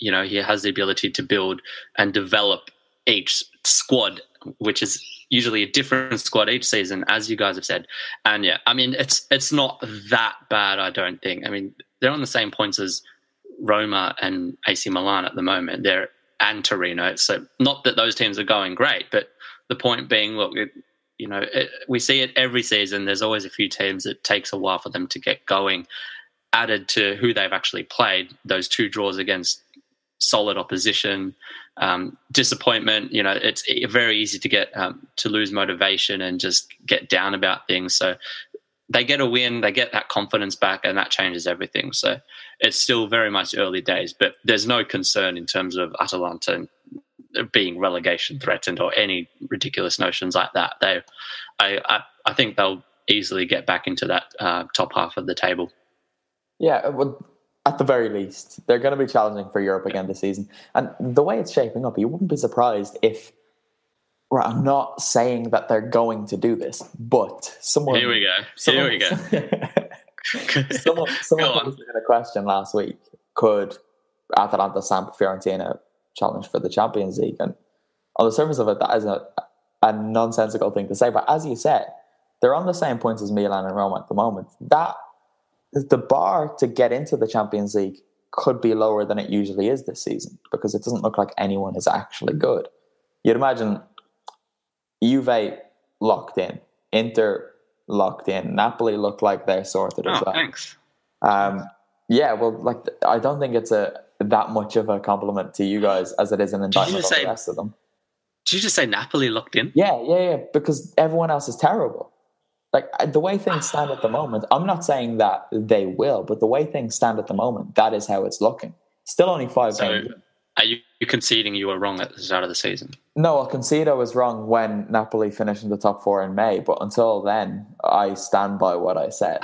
you know he has the ability to build and develop each squad, which is usually a different squad each season, as you guys have said. And yeah, I mean, it's it's not that bad. I don't think. I mean, they're on the same points as Roma and AC Milan at the moment. They're and Torino. So not that those teams are going great, but the point being, look, it, you know, it, we see it every season. There's always a few teams that takes a while for them to get going. Added to who they've actually played, those two draws against solid opposition, um, disappointment. You know, it's very easy to get um, to lose motivation and just get down about things. So they get a win, they get that confidence back, and that changes everything. So it's still very much early days, but there's no concern in terms of Atalanta being relegation threatened or any ridiculous notions like that. They, I, I, I think they'll easily get back into that uh, top half of the table. Yeah, well, at the very least, they're going to be challenging for Europe again this season. And the way it's shaping up, you wouldn't be surprised if. Right, I'm not saying that they're going to do this, but someone. Here we go. Someone, Here we go. <laughs> someone someone posed a question last week: Could Atalanta, Samp, Fiorentina challenge for the Champions League? And on the surface of it, that is a, a nonsensical thing to say. But as you said, they're on the same points as Milan and Roma at the moment. That the bar to get into the Champions League could be lower than it usually is this season because it doesn't look like anyone is actually good. You'd imagine Juve locked in, Inter locked in, Napoli look like they're sorted as oh, well. thanks. Um, yeah, well, like I don't think it's a that much of a compliment to you guys as it is an indictment on say- the rest of them. Did you just say Napoli locked in? Yeah, yeah, yeah. Because everyone else is terrible. Like the way things stand at the moment, I'm not saying that they will, but the way things stand at the moment, that is how it's looking. Still only five So, games. are you conceding you were wrong at the start of the season? No, I'll concede I was wrong when Napoli finished in the top four in May, but until then, I stand by what I said.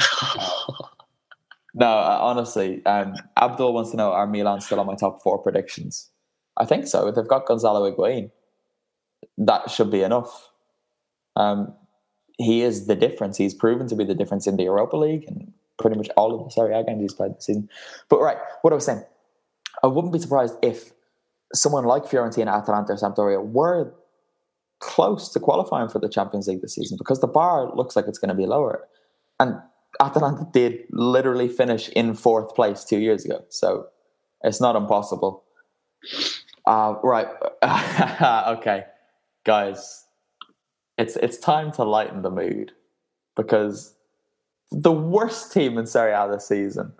<laughs> no, uh, honestly, um, Abdul wants to know are Milan still on my top four predictions? I think so. They've got Gonzalo Higuain. That should be enough. Um, he is the difference. He's proven to be the difference in the Europa League and pretty much all of the Serie A games he's played this season. But right, what I was saying, I wouldn't be surprised if someone like Fiorentina, Atalanta, or Sampdoria were close to qualifying for the Champions League this season because the bar looks like it's going to be lower. And Atalanta did literally finish in fourth place two years ago, so it's not impossible. Uh, right, <laughs> okay, guys, it's it's time to lighten the mood because the worst team in Serie A this season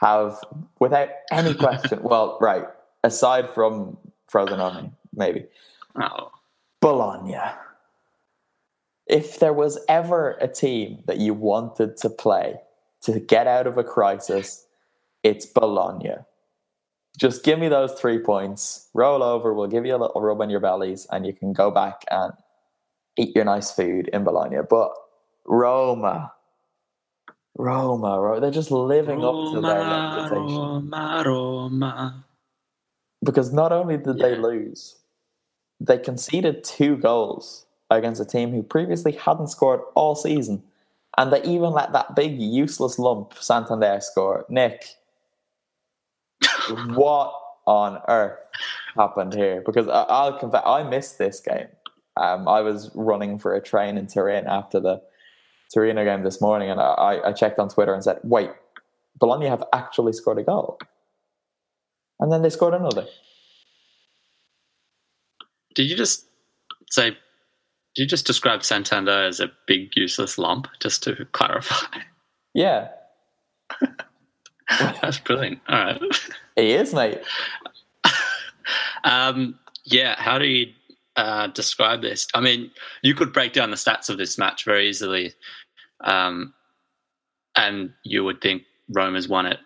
have, without any question, <laughs> well, right, aside from Frozen Frosinone, maybe Oh, Bologna. If there was ever a team that you wanted to play to get out of a crisis, it's Bologna. Just give me those three points, roll over, we'll give you a little rub on your bellies, and you can go back and eat your nice food in Bologna. But Roma, Roma, Roma they're just living up to their reputation Roma, Roma. Because not only did they lose, they conceded two goals against a team who previously hadn't scored all season. And they even let that big useless lump Santander score. Nick, <laughs> what on earth happened here? Because I, I'll confess, I missed this game. Um, I was running for a train in Turin after the Torino game this morning, and I, I checked on Twitter and said, "Wait, Bologna have actually scored a goal," and then they scored another. Did you just say? Did you just describe Santander as a big useless lump? Just to clarify, <laughs> Yeah, <laughs> that's brilliant. All right. <laughs> he is, mate. Um, yeah, how do you uh, describe this? I mean, you could break down the stats of this match very easily, um, and you would think Roma's won it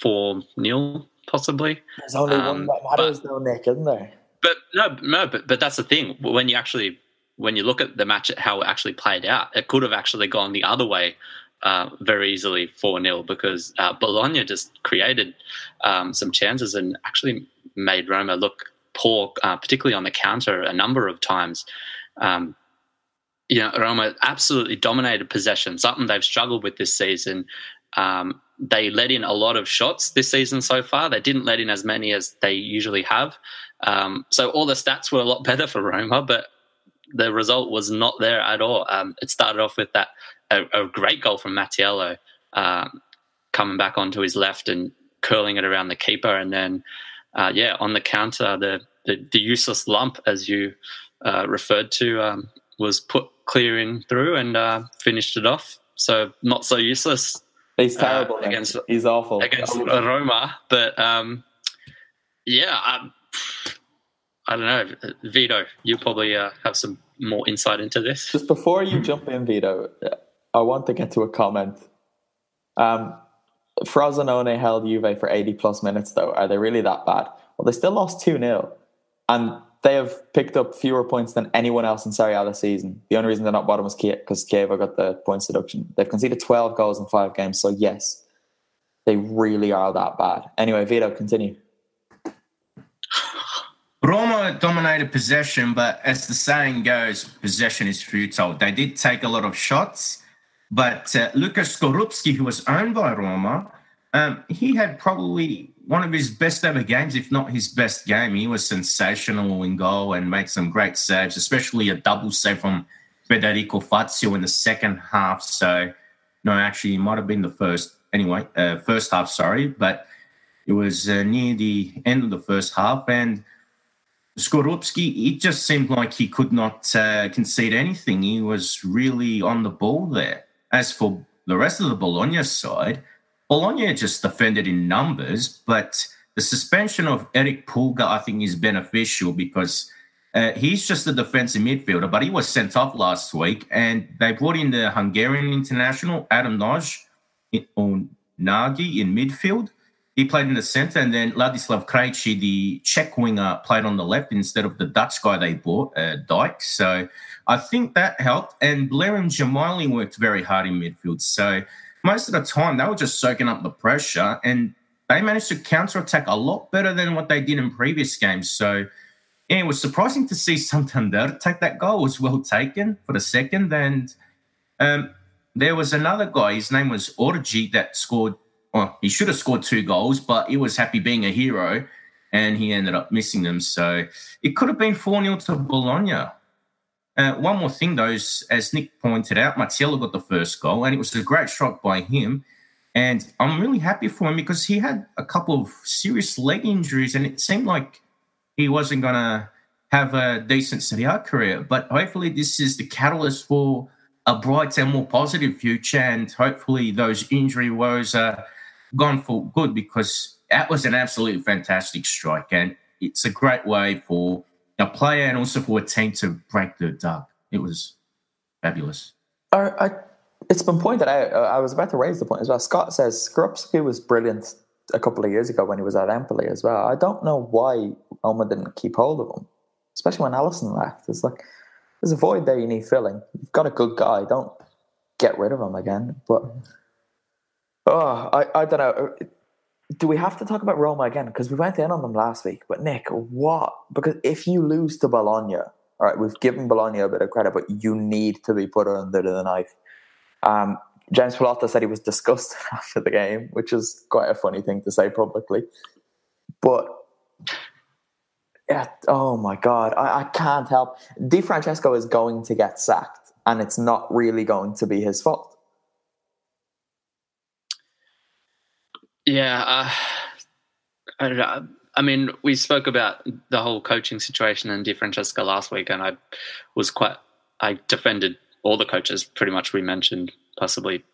four 0 possibly. There's only Um, one that matters, though, Nick, isn't there? But no, no, but but that's the thing. When you actually when you look at the match, how it actually played out, it could have actually gone the other way uh, very easily four 0 because uh, Bologna just created um, some chances and actually made Roma look poor, uh, particularly on the counter a number of times. Um, you know, Roma absolutely dominated possession, something they've struggled with this season. Um, they let in a lot of shots this season so far. They didn't let in as many as they usually have. Um, so all the stats were a lot <laughs> better for Roma, but the result was not there at all. Um, it started off with that a, a great goal from Mattiello um, coming back onto his left and curling it around the keeper, and then uh, yeah, on the counter, the the, the useless lump, as you uh, referred to, um, was put clear in through and uh, finished it off. So not so useless He's uh, terrible. Nick. against He's awful. against Roma, but um, yeah, I, I don't know, Vito. You probably uh, have some more insight into this. Just before you jump in, Vito, I want to get to a comment. Um, Frosinone held Juve for 80 plus minutes, though. Are they really that bad? Well, they still lost 2 0. And they have picked up fewer points than anyone else in Serie A this season. The only reason they're not bottom is because Chievo got the points deduction. They've conceded 12 goals in five games. So, yes, They really are that bad. Anyway, Vito, continue. Roma dominated possession, but as the saying goes, possession is futile. They did take a lot of shots, but uh, Lukas Skorupski, who was owned by Roma, um, he had probably one of his best ever games, if not his best game. He was sensational in goal and made some great saves, especially a double save from Federico Fazio in the second half. So, no, actually, it might have been the first. Anyway, uh, first half, sorry, but it was uh, near the end of the first half, and Skorupski, it just seemed like he could not uh, concede anything. He was really on the ball there. As for the rest of the Bologna side, Bologna just defended in numbers, but the suspension of Erick Pulgar, I think, is beneficial because uh, he's just a defensive midfielder, but he was sent off last week, and they brought in the Hungarian international Adam Nagy on Nagy in midfield. He played in the centre, and then Ladislav Krejci, the Czech winger, played on the left instead of the Dutch guy they bought, uh, Dijk. So I think that helped. And Blair and Dzemaili worked very hard in midfield. So most of the time, they were just soaking up the pressure, and they managed to counter attack a lot better than what they did in previous games. So yeah, it was surprising to see <laughs> Santander take that goal. It was well taken for the second. And um, there was another guy, his name was Orji, that scored well, he should have scored two goals, but he was happy being a hero and he ended up missing them. So it could have been 4 0 to Bologna. Uh, one more thing, though, is, as Nick pointed out, Mattiello got the first goal, and it was a great shot by him. And I'm really happy for him because he had a couple of serious leg injuries, and it seemed like he wasn't going to have a decent Serie A career. But hopefully, this is the catalyst for a bright and more positive future, and hopefully, those injury woes are gone for good because that was an absolutely fantastic strike. And it's a great way for a player and also for a team to break the duck. It was fabulous. It's been pointed out. Uh, I was about to raise the point as well. Scott says Skorupski was brilliant a couple of years ago when he was at Empoli as well. I don't know why Roma didn't keep hold of him, especially when Alisson left. It's like there's a void there you need filling. You've got a good guy. Don't get rid of him again. But Oh, I, I don't know. Do we have to talk about Roma again? Because we went in on them last week. But Nick, what? Because if you lose to Bologna, all right, we've given Bologna a bit of credit, but you need to be put under the knife. Um, James Pallotta said he was disgusted <laughs> after the game, which is quite a funny thing to say publicly. But yeah, oh my god, I, I can't help. Di Francesco is going to get sacked, and it's not really going to be his fault. Yeah, uh, I don't know. I mean, we spoke about the whole coaching situation in Di Francesco last week, and I was quite. I defended all the coaches pretty much we mentioned, possibly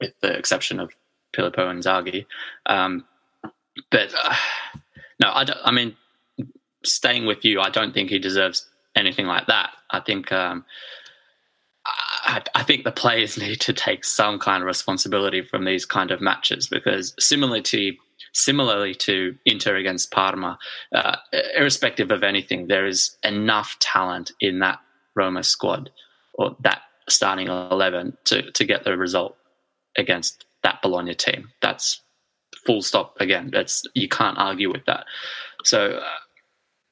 with the exception of Filippo Inzaghi. Um, but uh, no, I, I mean, staying with you, I don't think he deserves anything like that. I think um, I, I, think the players need to take some kind of responsibility from these kind of matches because similarly to similarly to Inter against Parma, uh, irrespective of anything, there is enough talent in that Roma squad or that starting eleven to to get the result against that Bologna team. That's full stop. Again, that's you can't argue with that. So. Uh,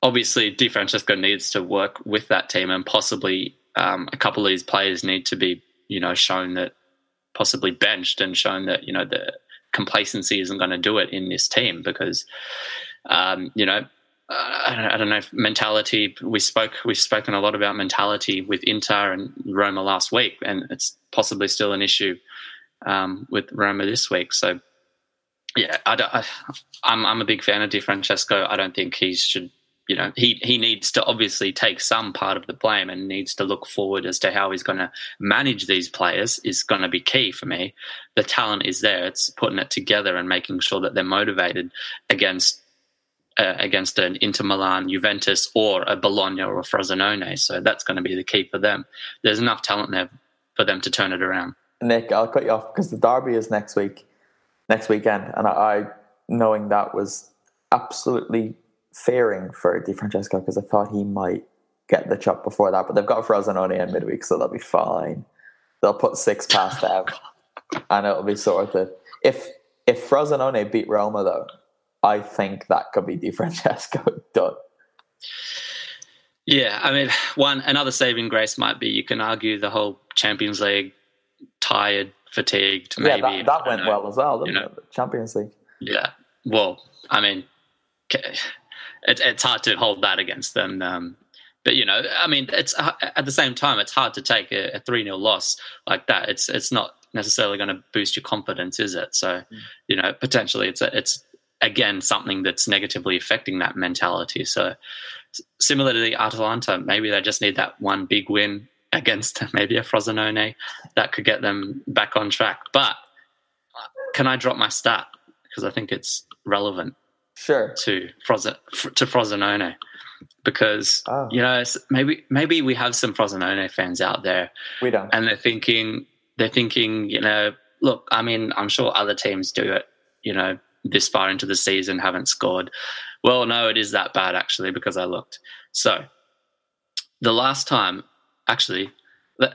obviously, Di Francesco needs to work with that team and possibly um, a couple of these players need to be, you know, shown that possibly benched and shown that you know the complacency isn't going to do it in this team because, um, you know, I don't, I don't, know if mentality. We spoke. We've spoken a lot about mentality with Inter and Roma last week, and it's possibly still an issue um, with Roma this week. So, yeah, I am I'm, I'm a big fan of Di Francesco. I don't think he should you know he he needs to obviously take some part of the blame and needs to look forward as to how he's going to manage these players is going to be key for me. The talent is there; it's putting it together and making sure that they're motivated against uh, against an Inter Milan, Juventus, or a Bologna or a Frosinone. So that's going to be the key for them. There's enough talent there for them to turn it around. Nick, I'll cut you off because the derby is next week, next weekend, and I, I knowing that was absolutely fearing for Di Francesco because I thought he might get the chop before that, but they've got Frosinone in midweek, so they'll be fine. They'll put six past them, <laughs> and it'll be sorted. If if Frosinone beat Roma, though, I think that could be Di Francesco <laughs> done. Yeah, I mean, one another saving grace might be you can argue the whole Champions League tired, fatigued. Maybe yeah, that, that went know, well as well, didn't you know, it? Champions League. Yeah, well, I mean, it, it's hard to hold that against them. Um, but you know, I mean, it's uh, at the same time, it's hard to take a three 0 loss like that. It's it's not necessarily going to boost your confidence, is it? So, mm. you know, potentially it's a, it's again something that's negatively affecting that mentality. So, similar to the Atalanta, maybe they just need that one big win against <laughs> maybe a Frosinone that could get them back on track. But uh, can I drop my stat because I think it's relevant? Sure. To Frosin to Frosinone because oh. you know maybe maybe we have some Frosinone fans out there. We don't, and they're thinking they're thinking you know look I mean I'm sure other teams do it you know this far into the season haven't scored. Well, no, it is that bad actually because I looked. So the last time, actually,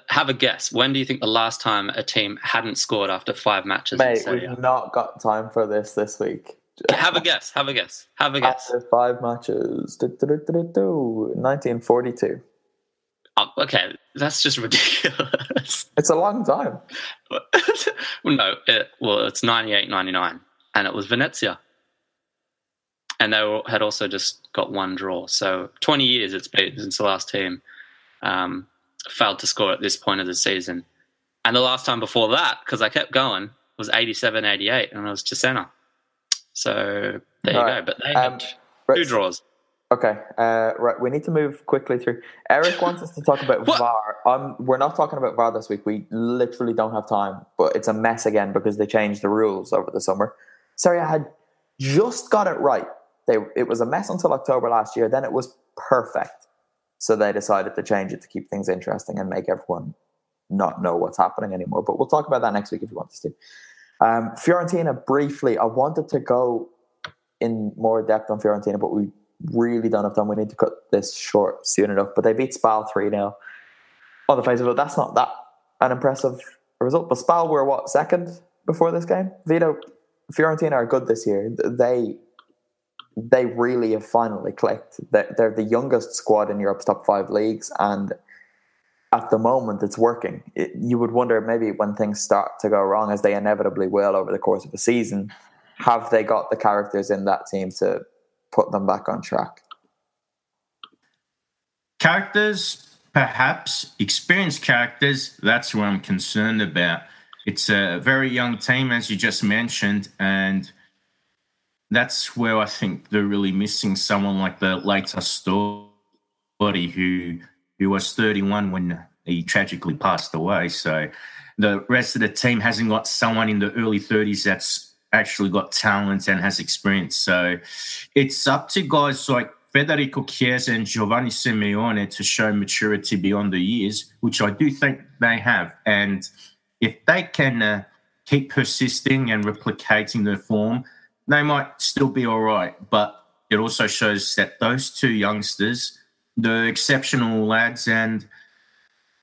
have a guess. When do you think the last time a team hadn't scored after five matches? Mate, we've not got time for this this week have a guess. Have a guess. Have a guess. After five matches, 1942. Oh, okay, that's just ridiculous. <laughs> It's a long time. <laughs> no, it, well, it's 98 99, and it was Venezia. And they had also just got one draw. So 20 years it's been since the last team um, failed to score at this point of the season. And the last time before that, because I kept going, was 87 88, and it was Cesena. So there you go. But they um, had two draws. Okay, uh, right. We need to move quickly through. Eric wants us to talk about <laughs> VAR. Um, we're not talking about VAR this week. We literally don't have time, but it's a mess again because they changed the rules over the summer. Sorry, I had just got it right. They, it was a mess until October last year. Then it was perfect. So they decided to change it to keep things interesting and make everyone not know what's happening anymore. But we'll talk about that next week if you want us to. Um, Fiorentina, briefly, I wanted to go in more depth on Fiorentina, but we really don't have time. We need to cut this short soon enough. But they beat Spal 3 0. On the face of it, that's not that an impressive result. But Spal were what, second before this game? Vito, Fiorentina are good this year. They they really have finally clicked. They're the youngest squad in Europe's top five leagues, and at the moment it's working. It, you would wonder maybe when things start to go wrong, as they inevitably will over the course of a season, have they got the characters in that team to put them back on track? Characters, perhaps experienced characters. That's what I'm concerned about. It's a very young team, as you just mentioned, and that's where I think they're really missing someone like the late Astori who who was 31 when he tragically passed away. So the rest of the team hasn't got someone in the early 30s that's actually got talent and has experience. So it's up to guys like Federico Chiesa and Giovanni Simeone to show maturity beyond the years, which I do think they have. And if they can uh, keep persisting and replicating their form, they might still be all right. But it also shows that those two youngsters the exceptional lads, and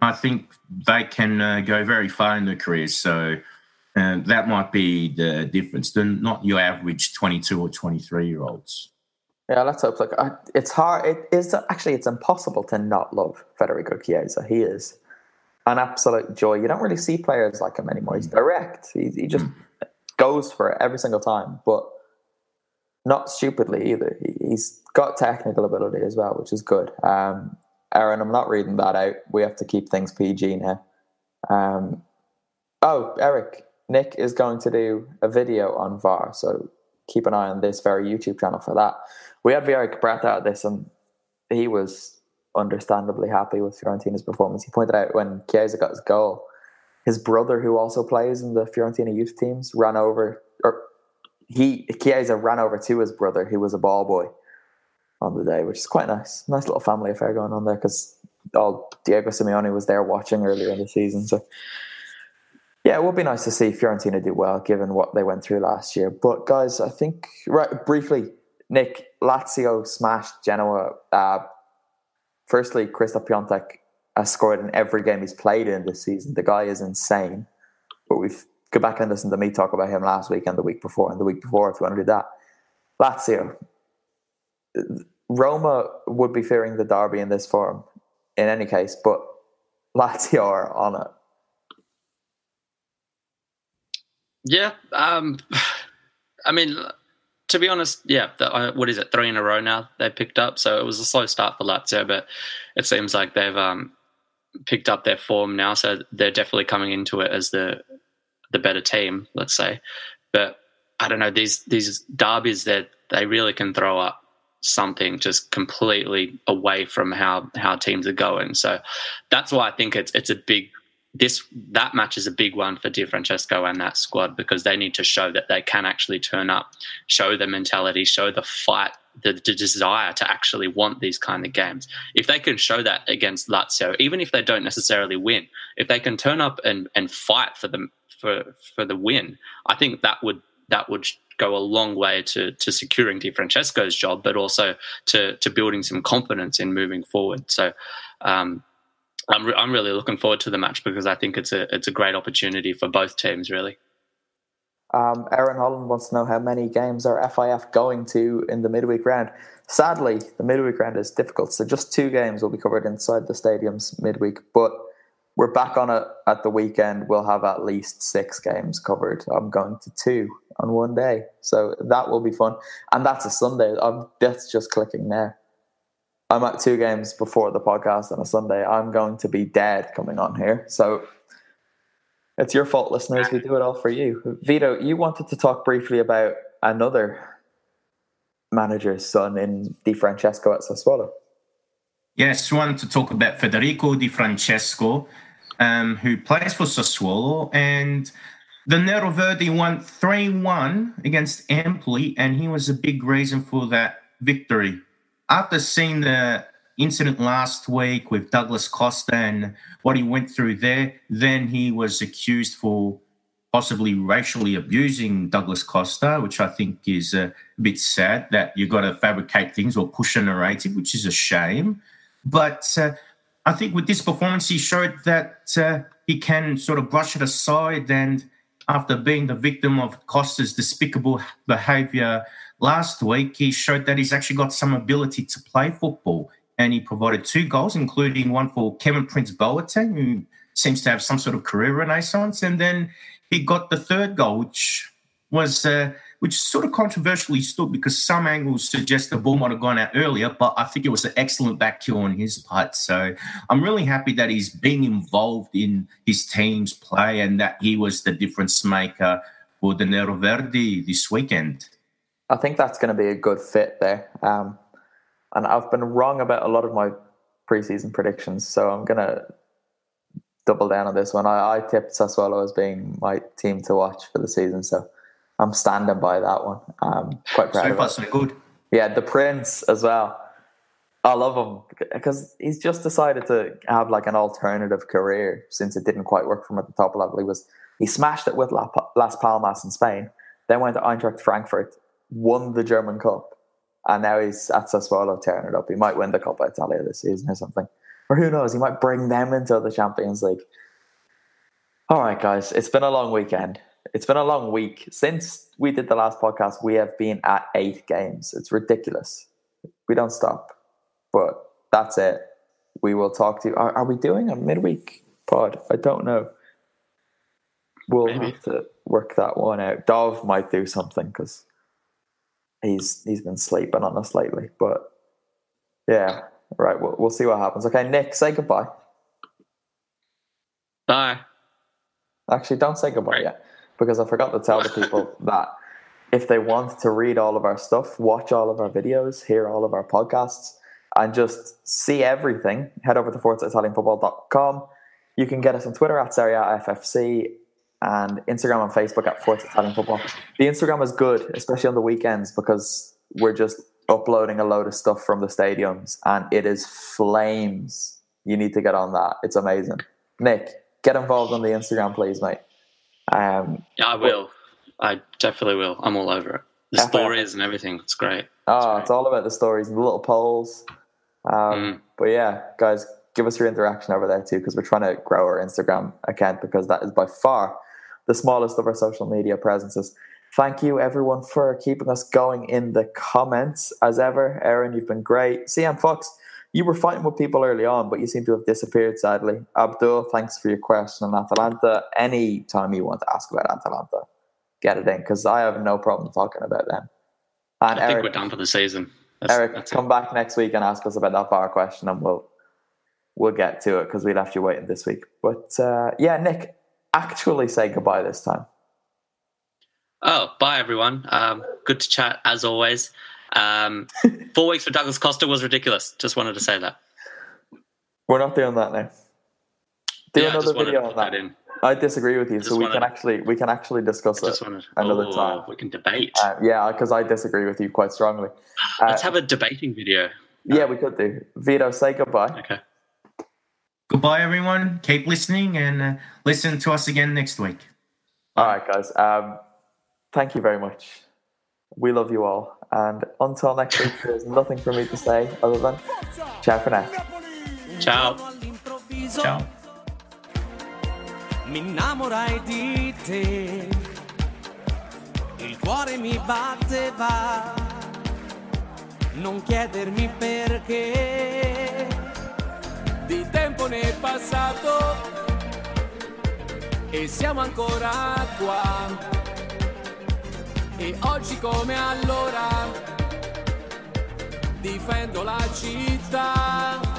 I think they can uh, go very far in their careers. So uh, that might be the difference. They're not your average 22 or 23 year olds. Yeah, let's hope. Like, it's hard. It is actually it's impossible to not love Federico Chiesa. He is an absolute joy. You don't really see players like him anymore. He's direct. He, he just goes for it every single time. But not stupidly either. He's got technical ability as well, which is good. Um, Aaron, I'm not reading that out. We have to keep things PG now. Um, oh, Eric, Nick is going to do a video on VAR, so keep an eye on this very YouTube channel for that. We had Eric Brett out this, and he was understandably happy with Fiorentina's performance. He pointed out when Chiesa got his goal, his brother, who also plays in the Fiorentina youth teams, ran over or he Chiesa ran over to his brother, who was a ball boy on the day, which is quite nice. Nice little family affair going on there because all Diego Simeone was there watching earlier in the season. So yeah, it would be nice to see Fiorentina do well given what they went through last year. But guys, I think right briefly, Nick Lazio smashed Genoa. Uh, firstly, Christoph Piątek has scored in every game he's played in this season. The guy is insane. But we've go back and listen to me talk about him last week and the week before and the week before if you want to do that. Lazio. Roma would be fearing the derby in this form in any case, but Lazio are on it. Yeah, um, <sighs> I mean, to be honest, yeah, the, uh, what is it? Three in a row now they picked up. So it was a slow start for Lazio, but it seems like they've um, picked up their form now. So they're definitely coming into it as the the better team, let's say. But I don't know these these derbies that they really can throw up something just completely away from how how teams are going. So that's why I think it's it's a big this that match is a big one for Di Francesco and that squad because they need to show that they can actually turn up, show the mentality, show the fight, the, the, desire to actually want these kind of games. If they can show that against Lazio, even if they don't necessarily win, if they can turn up and, and fight for them for for the win, I think that would that would go a long way to to securing Di Francesco's job, but also to to building some confidence in moving forward. So. Um, I'm, re- I'm really looking forward to the match because I think it's a it's a great opportunity for both teams. Really. Um, Aaron Holland wants to know how many games are FIF going to in the midweek round. Sadly, the midweek round is difficult, so just two games will be covered inside the stadiums midweek. But we're back on it at the weekend. We'll have at least six games covered. I'm going to two on one day, so that will be fun. And that's a Sunday. I'm, that's just clicking now. I'm at two games before the podcast on a Sunday. I'm going to be dead coming on here. So it's your fault, listeners. We do it all for you. Vito, you wanted to talk briefly about another manager's son in Di Francesco at Sassuolo. Yes, wanted to talk about Federico Di Francesco, um, who plays for Sassuolo. And the Nero Verdi won 3 1 against Empoli, and he was a big reason for that victory after seeing the incident last week with Douglas Costa and what he went through there, then he was accused for possibly racially abusing Douglas Costa, which I think is a bit sad that you've got to fabricate things or push a narrative, which is a shame. But uh, I think with this performance, he showed that uh, he can sort of brush it aside. And after being the victim of Costa's despicable behavior last week, he showed that he's actually got some ability to play football. And he provided two goals, including one for Kevin Prince Boateng, who seems to have some sort of career renaissance. And then he got the third goal, which was uh, which sort of controversially stood because some angles suggest the ball might have gone out earlier, but I think it was an excellent backheel on his part. So I'm really happy that he's being involved in his team's play and that he was the difference maker for the Nero Verdi this weekend. I think that's going to be a good fit there. Um, and I've been wrong about a lot of my preseason predictions, so I'm going to double down on this one. I, I tipped Sassuolo as being my team to watch for the season, so I'm standing by that one. Um, quite proud so far, so good. Yeah, the Prince as well. I love him because he's just decided to have like an alternative career since it didn't quite work for him at the top level. He was he smashed it with Las Palmas in Spain, then went to Eintracht Frankfurt, won the German Cup, and now he's at Sassuolo tearing it up. He might win the Coppa Italia this season or something. Or who knows, he might bring them into the Champions League. All right, guys, it's been a long weekend. It's been a long week. Since we did the last podcast, we have been at eight games. It's ridiculous. We don't stop. But that's it. We will talk to you. Are, are we doing a midweek pod? I don't know. We'll Maybe. have to work that one out. Dov might do something because he's he's been sleeping on us lately. But yeah, right. We'll, we'll see what happens. Okay, Nick, say goodbye. Bye. Actually, don't say goodbye yet because I forgot to tell the people <laughs> that if they want to read all of our stuff, watch all of our videos, hear all of our podcasts, and just see everything, head over to ForzaItalianFootball.com. You can get us on Twitter at Serie A FFC and Instagram and Facebook at Forza Italian Football. The Instagram is good, especially on the weekends, because we're just uploading a load of stuff from the stadiums and it is flames. You need to get on that. It's amazing. Nick, get involved on the Instagram, please, mate. Um, I will. I definitely will. I'm all over it. The FIF. stories and everything. It's great. Oh, it's all about the stories and the little polls. Um, Mm. But yeah, guys, give us your interaction over there too, because we're trying to grow our Instagram account because that is by far the smallest of our social media presences. Thank you, everyone, for keeping us going in the comments. As ever, Aaron, you've been great. CM Fox, you were fighting with people early on, but you seem to have disappeared, sadly. Abdul, thanks for your question on Atalanta. Any time you want to ask about Atalanta, get it in, because I have no problem talking about them. And I Eric, think we're done for the season. That's, Eric, that's come it. back next week and ask us about that bar question, and we'll we'll get to it because we left you waiting this week. But uh, yeah, Nick, actually say goodbye this time. Oh, bye everyone. Um, good to chat as always. Um, <laughs> four weeks for Douglas Costa was ridiculous. Just wanted to say that. We're not doing that now. Do yeah, another video on that. that I disagree with you, so we wanted, can actually we can actually discuss it wanted, another oh, time. We can debate. Uh, yeah, because I disagree with you quite strongly. <gasps> Uh, Let's have a debating video. Yeah, we could do. Vito, say goodbye. Okay. Goodbye, everyone. Keep listening and uh, listen to us again next week. All right, guys. Um, thank you very much. We love you all. And until next week, there's nothing for me to say other than ciao for now. Ciao. Ciao. Mi innamorai di te, il cuore mi batteva, non chiedermi perché, di tempo ne è passato e siamo ancora qua e oggi come allora difendo la città.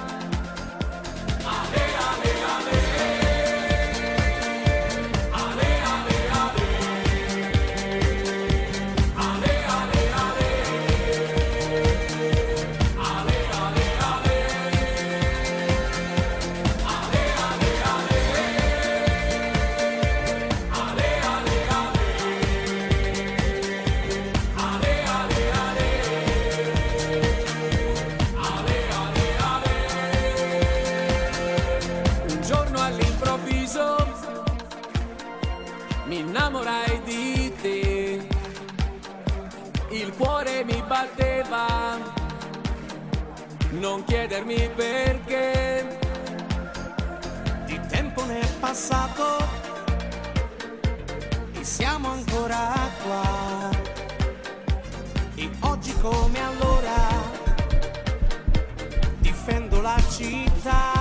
Batteva, non chiedermi perché. Di tempo ne è passato e siamo ancora qua. E oggi come allora difendo la città.